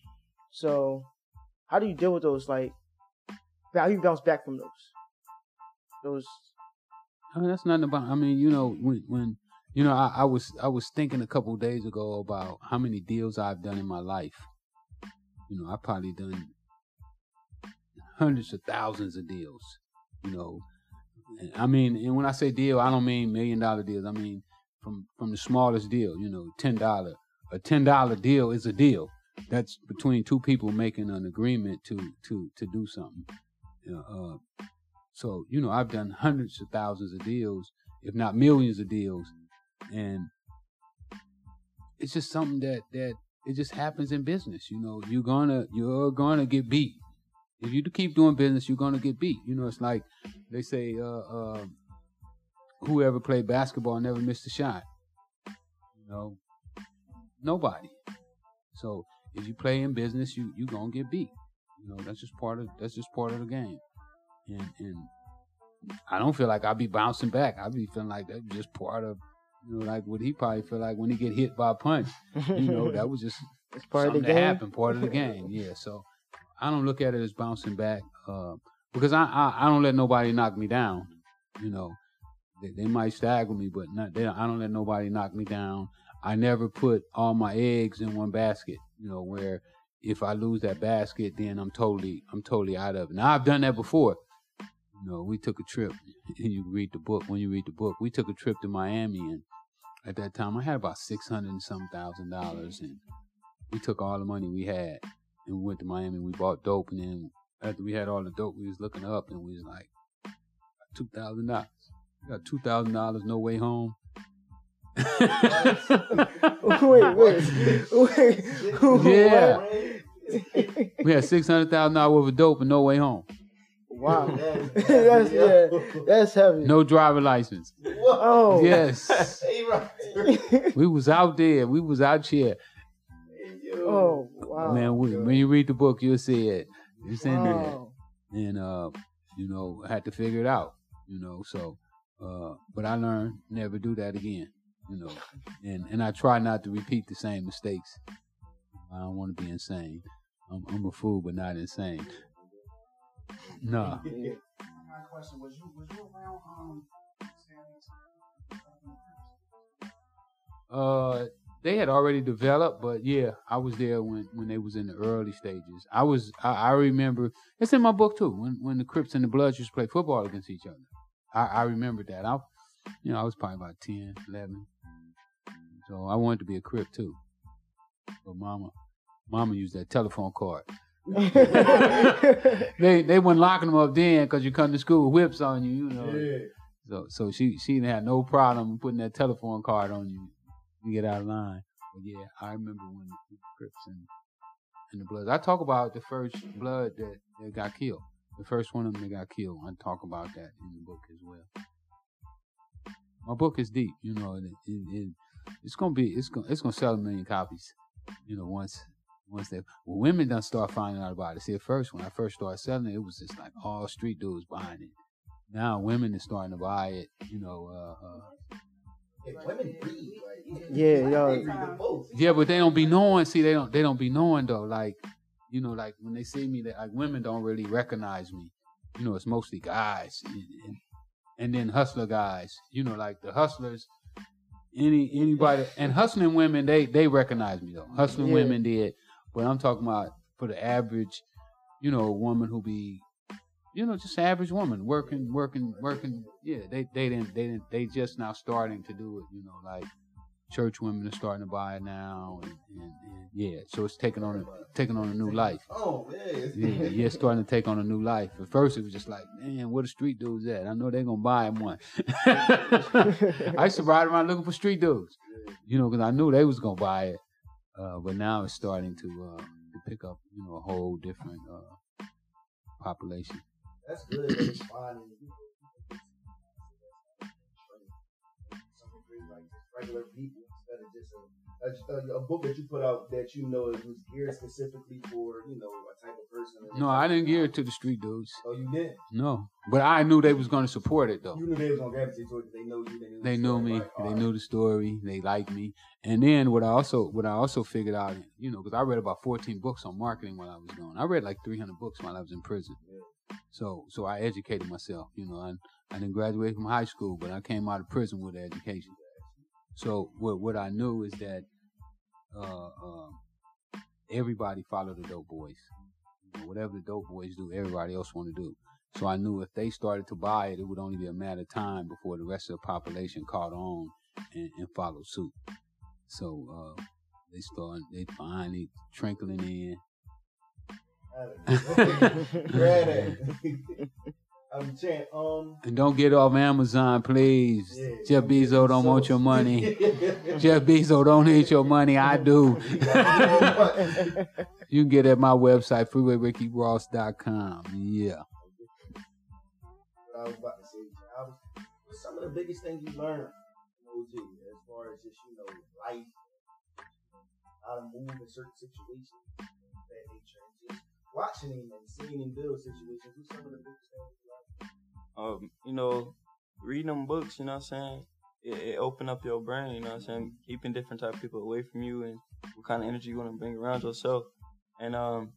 so how do you deal with those? Like, how do you bounce back from those? Those. I mean, that's nothing about. I mean, you know, when when you know, I, I was I was thinking a couple of days ago about how many deals I've done in my life. You know, I probably done hundreds of thousands of deals. You know, I mean, and when I say deal, I don't mean million dollar deals. I mean from from the smallest deal. You know, ten dollar. A ten dollar deal is a deal. That's between two people making an agreement to to to do something. Uh, so, you know, I've done hundreds of thousands of deals, if not millions of deals. And it's just something that that it just happens in business. You know, you're gonna you're gonna get beat. If you keep doing business, you're gonna get beat. You know, it's like they say, uh, uh, whoever played basketball never missed a shot. You know, nobody. So if you play in business, you you gonna get beat. You know, that's just part of that's just part of the game and and I don't feel like I'll be bouncing back. I'll be feeling like that's just part of you know, like what he probably feel like when he get hit by a punch. You know, [laughs] that was just it's part of the something game. that happened, part of the game. Yeah. So I don't look at it as bouncing back, uh, because I, I I don't let nobody knock me down. You know, they, they might stagger me, but not, they, I don't let nobody knock me down. I never put all my eggs in one basket. You know, where if I lose that basket, then I'm totally I'm totally out of it. Now I've done that before. Know, we took a trip. And [laughs] you read the book. When you read the book, we took a trip to Miami, and at that time I had about six hundred and some thousand dollars, and we took all the money we had and we went to Miami. We bought dope, and then after we had all the dope, we was looking up and we was like, two thousand dollars. Got two thousand dollars, no way home. [laughs] [laughs] wait, wait, wait. Yeah. We had six hundred thousand dollars worth of dope and no way home. Wow. [laughs] That's That's [laughs] yeah. That's heavy. No driver license. Oh. Yes. [laughs] We was out there. We was out here. oh wow. Man, we, when you read the book, you'll see it. It's in there. And uh, you know, I had to figure it out. You know, so uh, but I learned never do that again. You know, and and I try not to repeat the same mistakes. I don't want to be insane. I'm, I'm a fool, but not insane. Nah. I question. Was you was you around um Uh, they had already developed, but yeah, I was there when when they was in the early stages. I was I, I remember it's in my book too. When when the Crips and the Bloods used to play football against each other, I I remember that. I you know I was probably about 10, 11. so I wanted to be a Crip too. But mama, mama used that telephone card. [laughs] they they weren't locking them up then because you come to school with whips on you, you know. Yeah. So so she she didn't have no problem putting that telephone card on you. You get out of line. But yeah, I remember when the Crips and, and the Bloods. I talk about the first blood that, that got killed. The first one of them that got killed. I talk about that in the book as well. My book is deep, you know, it, it, it, it's gonna be it's gonna it's gonna sell a million copies. You know, once once they well, women done start finding out about it. See, at first when I first started selling it, it was just like all street dudes buying it. Now women are starting to buy it. You know, uh, uh, Hey, women read. Yeah, yo. They read the most. yeah, but they don't be knowing. See, they don't they don't be knowing though. Like, you know, like when they see me, that like women don't really recognize me. You know, it's mostly guys, and, and, and then hustler guys. You know, like the hustlers. Any anybody and hustling women, they they recognize me though. Hustling Yeah. women did, but I'm talking about for the average, you know, woman who be, you know, just average woman working, working, working. Yeah, they they didn't they didn't they just now starting to do it. You know, like church women are starting to buy it now, and, and, and yeah, so it's taking on a taking on a new life. Oh, yeah. Yeah, yeah, it's starting to take on a new life. At first, it was just like, man, where the street dudes at? I know they're gonna buy him one. [laughs] I used to ride around looking for street dudes, you know, because I knew they was gonna buy it. Uh, but now it's starting to uh, to pick up, you know, a whole different uh, population. That's good. that It's finding you know, something great like just regular people a, a, a book that you put out that you know it was geared specifically for you know a type of person. No, I didn't gear it to the street dudes. Oh, you did. No, but I knew they was gonna support it though. You knew they was gonna gravitate towards it. They know you. They knew. They the knew me. like, They alright. knew the story. They liked me. And then what I also what I also figured out, you know, because I read about 14 books on marketing while I was going. I read like 300 books while I was in prison. So so I educated myself. You know, I I didn't graduate from high school, but I came out of prison with an education. So what what I knew is that uh, uh, everybody followed the dope boys. You know, whatever the dope boys do, everybody else want to do. So I knew if they started to buy it, it would only be a matter of time before the rest of the population caught on and, and followed suit. So uh, they started, they finally trickling in. Grab it. [laughs] [laughs] I'm saying, um, And don't get off Amazon, please. yeah, Jeff Bezos don't want your money. [laughs] Jeff Bezos don't need your money. I do. [laughs] you can get it at my website, freewayRickyRoss.com. Yeah. what I was about to say. I was, some of the biggest things you learn, OG as far as just you know life, how to move in certain situations, that nature, watching him and seeing him build situations. What's some of the biggest things you um, you know, reading them books, you know what I'm saying? It, it open up your brain, you know what I'm saying? Keeping different type of people away from you and what kind of energy you want to bring around yourself. And, um,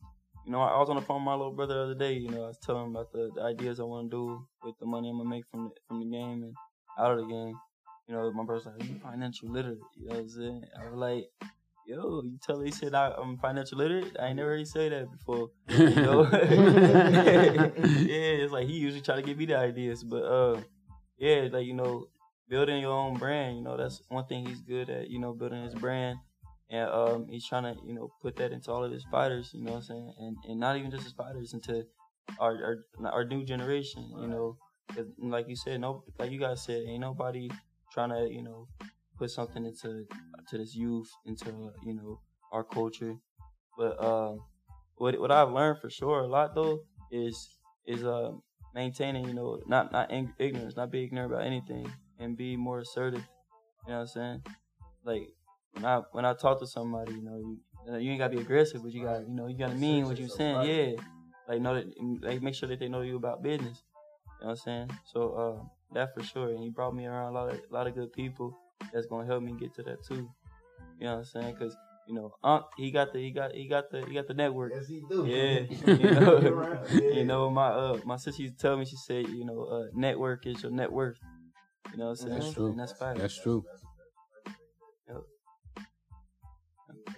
you know, I, was on the phone with my little brother the other day, you know, I was telling him about the, the ideas I want to do with the money I'm going to make from the, from the game and out of the game. You know, my brother's like, you financial literate, you know what I'm saying? I was like, yo, you tell he said I, I'm financial literate? I ain't never heard he say that before. You know? [laughs] [laughs] yeah, it's like he usually try to give me the ideas, but uh, yeah, like you know, building your own brand, you know, that's one thing he's good at. You know, building his brand, and um, he's trying to you know put that into all of his fighters. You know what I'm saying? And and not even just his fighters, into our our, our new generation. You know. like you said, no, like you guys said, ain't nobody trying to you know put something into to this youth into you know our culture. But um, what what I've learned for sure a lot though is is uh maintaining you know not not ing- ignorance, not be ignorant about anything, and be more assertive. You know what I'm saying? Like when I when I talk to somebody, you know, you, you, know, you ain't gotta be aggressive, but you got to you know you gotta mean what you're saying. Yeah, like know that like make sure that they know you about business. You know what I'm saying? So uh, that for sure. And he brought me around a lot of a lot of good people that's gonna help me get to that too. You know what I'm saying? Cause you know, Unc, he got the he got he got the he got the network. Yes, he do. Yeah, [laughs] [laughs] you know, yeah. you know, my uh my sister used to tell me she said, you know, uh network is your net worth. You know what I'm saying? That's true. And that's fact. That's true.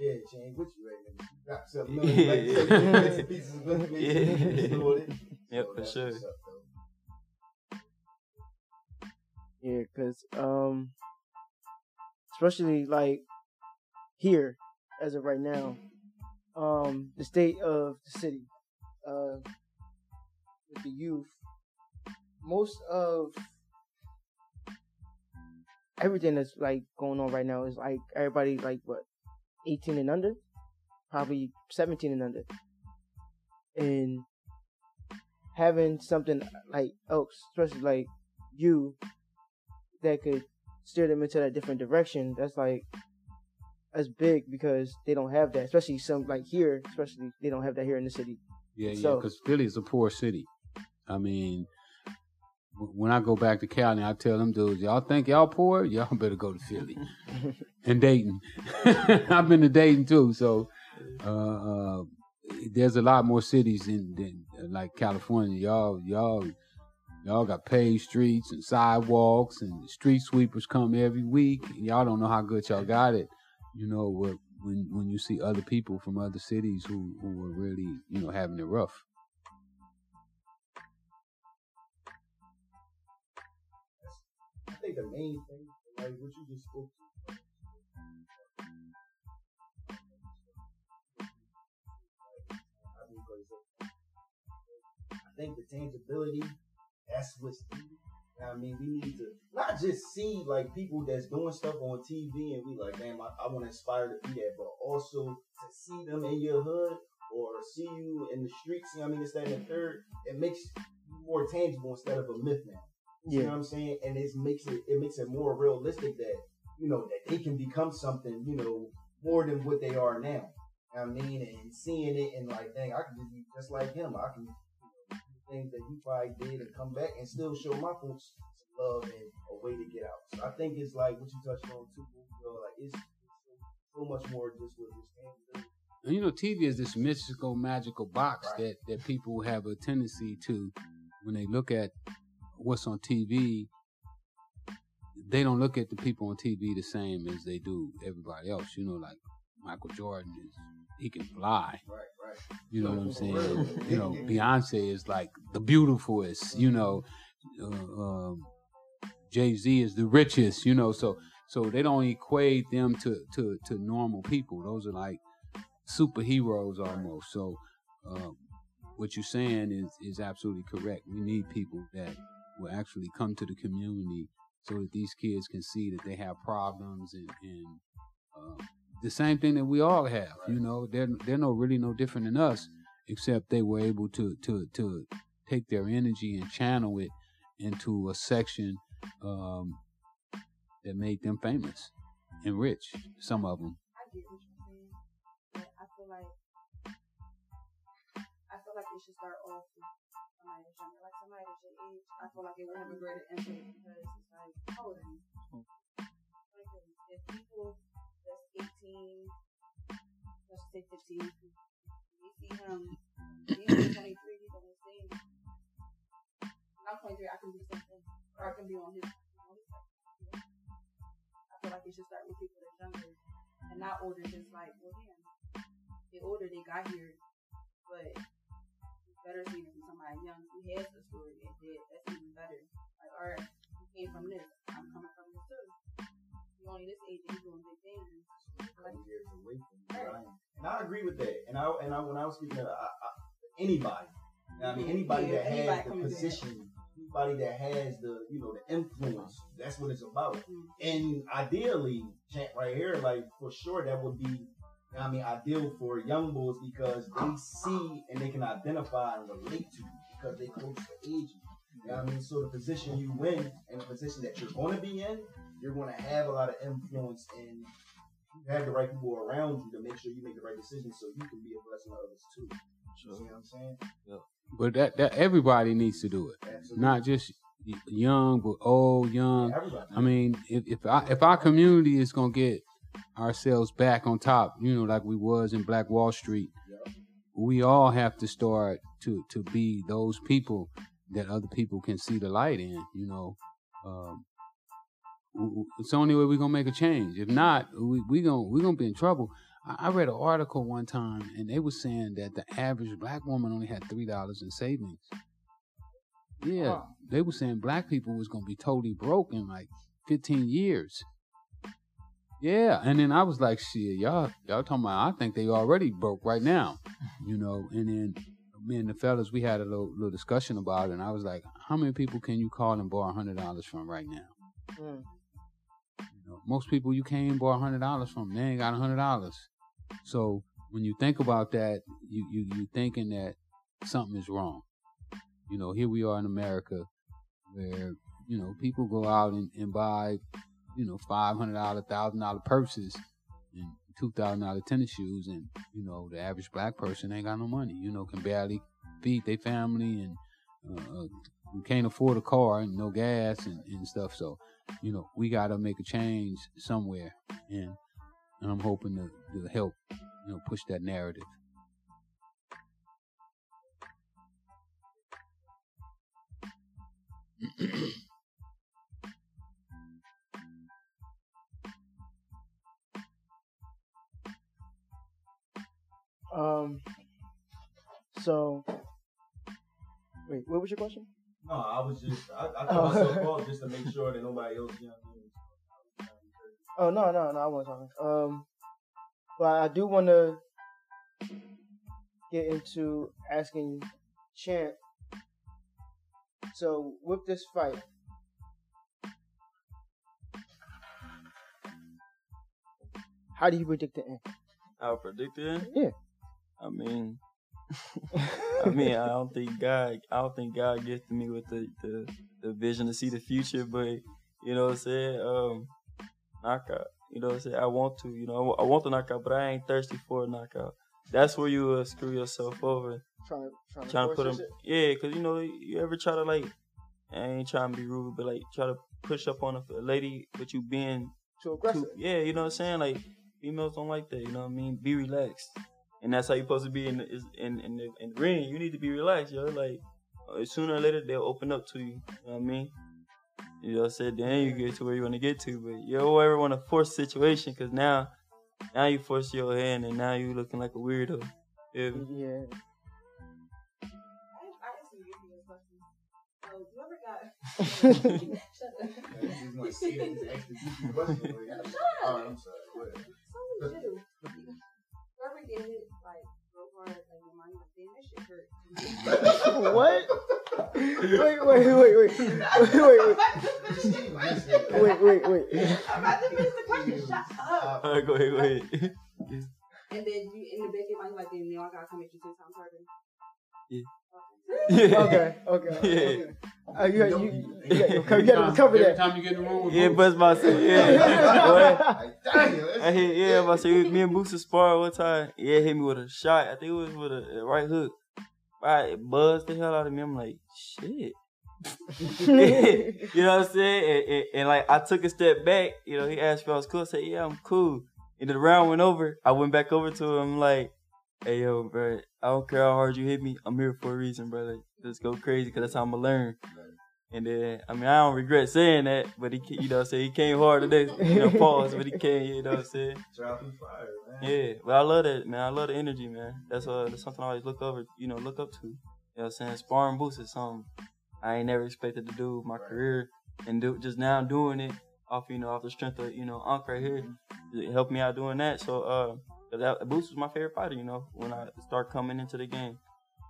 Yeah, change what you right now. You got something else. Like you said, [laughs] you bits and pieces of information. Yeah. you can store it. Yep, for sure. what's up, though. Yeah, cause um, especially like here, as of right now, um, the state of the city, uh, with the youth, most of everything that's like going on right now is like everybody like what, eighteen and under, probably seventeen and under, and having something like else, especially like you that could steer them into that different direction. That's like that's big because they don't have that, especially some like here, especially they don't have that here in the city. Yeah, yeah, because Philly is a poor city. I mean, when I go back to Cali, I tell them dudes, y'all think y'all poor? Y'all better go to Philly [laughs] and Dayton. [laughs] I've been to Dayton too, so uh, uh, there's a lot more cities in than like California. Y'all, y'all, y'all got paved streets and sidewalks, and street sweepers come every week. Y'all don't know how good y'all got it. You know what? When when you see other people from other cities who who are really you know having it rough. I think the main thing, like what you just spoke to, I think the tangibility, that's what's needed. What I mean, we need to not just see like people that's doing stuff on TV and we like, damn, I, I want to aspire to be that, but also to see them in your hood or see you in the streets. You know what I mean, Instead of third. It makes more tangible instead of a myth now. You know what I'm saying? And it makes it it makes it more realistic that you know that they can become something you know more than what they are now. You know what I mean, and seeing it and like, dang, I can just be just like him. I can you know, do things that he probably did and come back and still show my folks love and a way to get out. So I think it's like what you touched on too. You know, like it's, so, much more just with this tangibility. And you know, TV is this mystical, magical box Right. that that people have a tendency to, when they look at what's on TV, they don't look at the people on TV the same as they do everybody else. You know, like Michael Jordan is he can fly. Right, right. You know what I'm saying? You know, [laughs] Beyonce is like the beautifulest. You know, uh, um, Jay Z is the richest. You know, so so they don't equate them to to to normal people. Those are like superheroes almost. So um, what you're saying is is absolutely correct. We need people that will actually come to the community so that these kids can see that they have problems and and uh, the same thing that we all have. You know, they're they're no really no different than us, except they were able to to to take their energy and channel it into a section um, that made them famous and rich. Some of them. I get what you're saying, but I feel like I feel like they should start off somebody that's younger, like somebody that's your age. I feel like it will have a greater impact because it's like, how old are you? Like, if people that's 18, let's say 15, we see him, he's 23, he's on same. When I'm 23, I can do something, or I can be on his. On his you? I feel like they should start with people that's younger and not older. Just like, well, damn, they older, they got here, but better seeing it from somebody young who has the story and did. That's even better. Like, all right, you came from this, I'm coming from this too. You only this age and you doing big things. Like, years away from where I. And I agree with that. And I and I when I was speaking to I, I, anybody, I mean, anybody Yeah, that anybody has the position, anybody that has the you know the influence, that's what it's about. Mm. And ideally, champ right here, like for sure, that would be. I mean, ideal for young bulls because they see and they can identify and relate to because they close to age. You know what I mean? So the position you win and the position that you're going to be in, you're going to have a lot of influence and you have the right people around you to make sure you make the right decisions so you can be a blessing to others too. You see what I'm saying? But that that everybody needs to do it, Absolutely. not just young, but old, young. Everybody. I mean, if if, I, if our community is gonna get ourselves back on top, you know, like we was in Black Wall Street, Yeah. we all have to start to to be those people that other people can see the light in. You know, um, w- w- it's the only way we're gonna make a change. If not, we we gonna we gonna be in trouble. I, I read an article one time, and they were saying that the average black woman only had three dollars in savings. Yeah, Wow. they were saying black people was gonna be totally broke in like 15 years. Yeah, and then I was like, shit, y'all, y'all talking about? I think they already broke right now, you know. And then me and the fellas, we had a little, little discussion about it, and I was like, how many people can you call and borrow hundred dollars from right now? Mm. Know, most people you can't even hundred dollars from. They ain't got hundred dollars. So when you think about that, you you you thinking that something is wrong. You know, here we are in America, where you know people go out and, and buy, you know, five hundred dollar, thousand dollar purses and two thousand dollar tennis shoes, and you know the average black person ain't got no money. You know, can barely feed their family and uh, uh, can't afford a car and no gas and, and stuff. So you know, we got to make a change somewhere, and, and I'm hoping to, to help, you know, push that narrative. Um. So, wait, what was your question? No, I was just I, I Oh. thought myself off just to make sure that nobody else, you know what I mean? Oh no, no, no, I wasn't talking. Um, but I do want to get into asking Champ. So with this fight, how do you predict the end? I predicted. Yeah. I mean, I mean, I don't think God, I don't think God gifted me with the, the, the vision to see the future, but you know what I'm saying? Um, knockout. You know what I'm saying? I want to, you know, I wa- I want the knockout, but I ain't thirsty for a knockout. That's where you uh, screw yourself over. Trying to trying to, Trying to put them, yeah, cause you know, you ever try to like, I ain't trying to be rude, but like try to push up on a, a lady, but you being too aggressive. too, yeah, you know what I'm saying? Like females don't like that. You know what I mean? Be relaxed, and that's how you're supposed to be in the, in in the, in the ring. You need to be relaxed, yo. Like uh, sooner or later they'll open up to you. You know what I mean? You know, what I'm saying then you get to where you want to get to, but you don't ever want to force situation because now, now you force your hand and now you looking like a weirdo. Yeah. Yeah. I, I actually give you a question. So, you ever got? Shut up. He's gonna say [laughs] what? Wait, wait, wait, wait, wait, wait, wait, wait, wait, wait. I'm about to finish the question. Shut up. All right, go ahead, go ahead. [laughs] And then you in the back of your mind, like, damn, now I gotta come at you ten times harder. Yeah. Okay. [laughs] Okay, okay. Yeah. okay. Uh, you, got- you, you, you, got- you got to recover Every that. time you get in the room with Yeah, Boots, bust my yeah. Boy. Like, damn, I hit, yeah, but say me and Booster spar one time. Yeah, hit me with a shot. I think it was with a, a right hook. It buzzed the hell out of me. I'm like, shit. [laughs] you know what I'm saying? And, and, and, like I took a step back. You know, he asked if I was cool. I said, yeah, I'm cool. And the round went over. I went back over to him like, hey yo, bro, I don't care how hard you hit me. I'm here for a reason, brother. Just go crazy because that's how I'm gonna learn. And then, I mean, I don't regret saying that, but he, you know, what I'm saying he came hard today. [laughs] You know, pause, but he came. You know what I'm saying? Trial through fire, man. Yeah, but I love that, man. I love the energy, man. That's uh, that's something I always look over, you know, look up to. You know what I'm saying? Sparring Boots is something I ain't never expected to do with my career, and do just now doing it off, you know, off the strength of, you know, Unc right here, it helped me out doing that. So, uh, that Boots was my favorite fighter, you know, when I start coming into the game.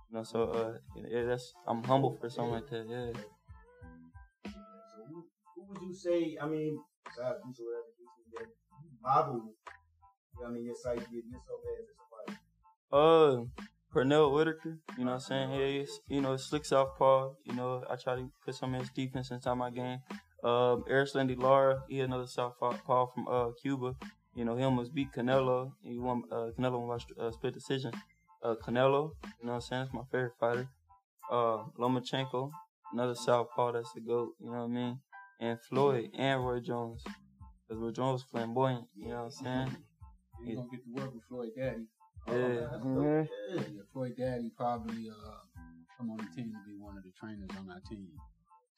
You know, so uh, yeah, that's I'm humble for something like that. Yeah. Would you say? I mean, besides that. You know, I mean, your site yourself as somebody. Uh, Pernell Whitaker, you know what I'm saying? He is, you know, slick southpaw. You know, I try to put some of his defense inside my game. Um, Erislandy Lara, he another southpaw from uh Cuba. You know, he almost beat Canelo. He won. Uh, Canelo won by uh, split decision. Uh, Canelo, you know what I'm saying? That's my favorite fighter. Uh, Lomachenko, another southpaw that's the goat. You know what I mean? And [laughs] Floyd and Roy Jones, because Roy Jones was flamboyant. You know what I'm saying? You're gonna get to work with Floyd Daddy. Yeah. Mhm. Yeah, Floyd Daddy probably uh come on the team to be one of the trainers on our team.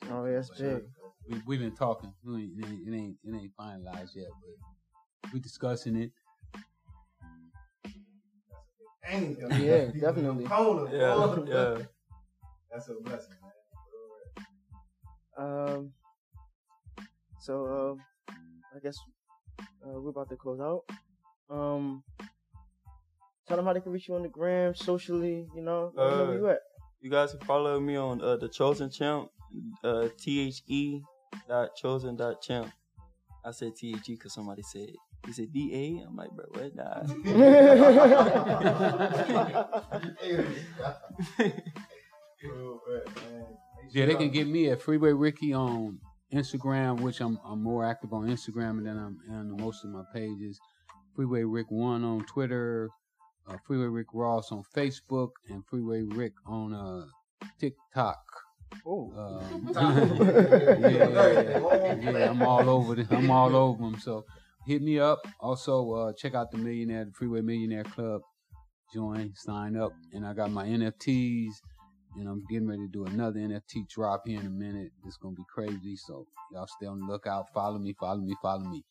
Oh, yeah, that's big. We we've been talking. It, ain't, it ain't it ain't finalized yet, but we're discussing it. Dang, Yeah, [laughs] definitely. Yeah, yeah. [laughs] That's a blessing, man. Um. So, uh, I guess uh, we're about to close out. Um. Tell them how they can reach you on the gram, socially. You know, let where Uh, you at. You guys can follow me on uh, the Chosen Champ, uh, T H E dot chosen dot champ. I said T H E because somebody said he said D A. I'm like, bro, what? Nah. [laughs] [laughs] Man, man. Yeah, they can get me at Freeway Ricky on Instagram, which I'm I'm more active on Instagram than I'm on most of my pages. Freeway Rick One on Twitter, uh, Freeway Rick Ross on Facebook, and Freeway Rick on uh, TikTok. Oh. Um, yeah, [laughs] [laughs] yeah, yeah, I'm all over. The, I'm all over them. So hit me up. Also, uh, check out the Millionaire, the Freeway Millionaire Club. Join, sign up, and I got my NFTs, and I'm getting ready to do another NFT drop here in a minute. It's gonna be crazy. So y'all stay on the lookout. Follow me, follow me, follow me.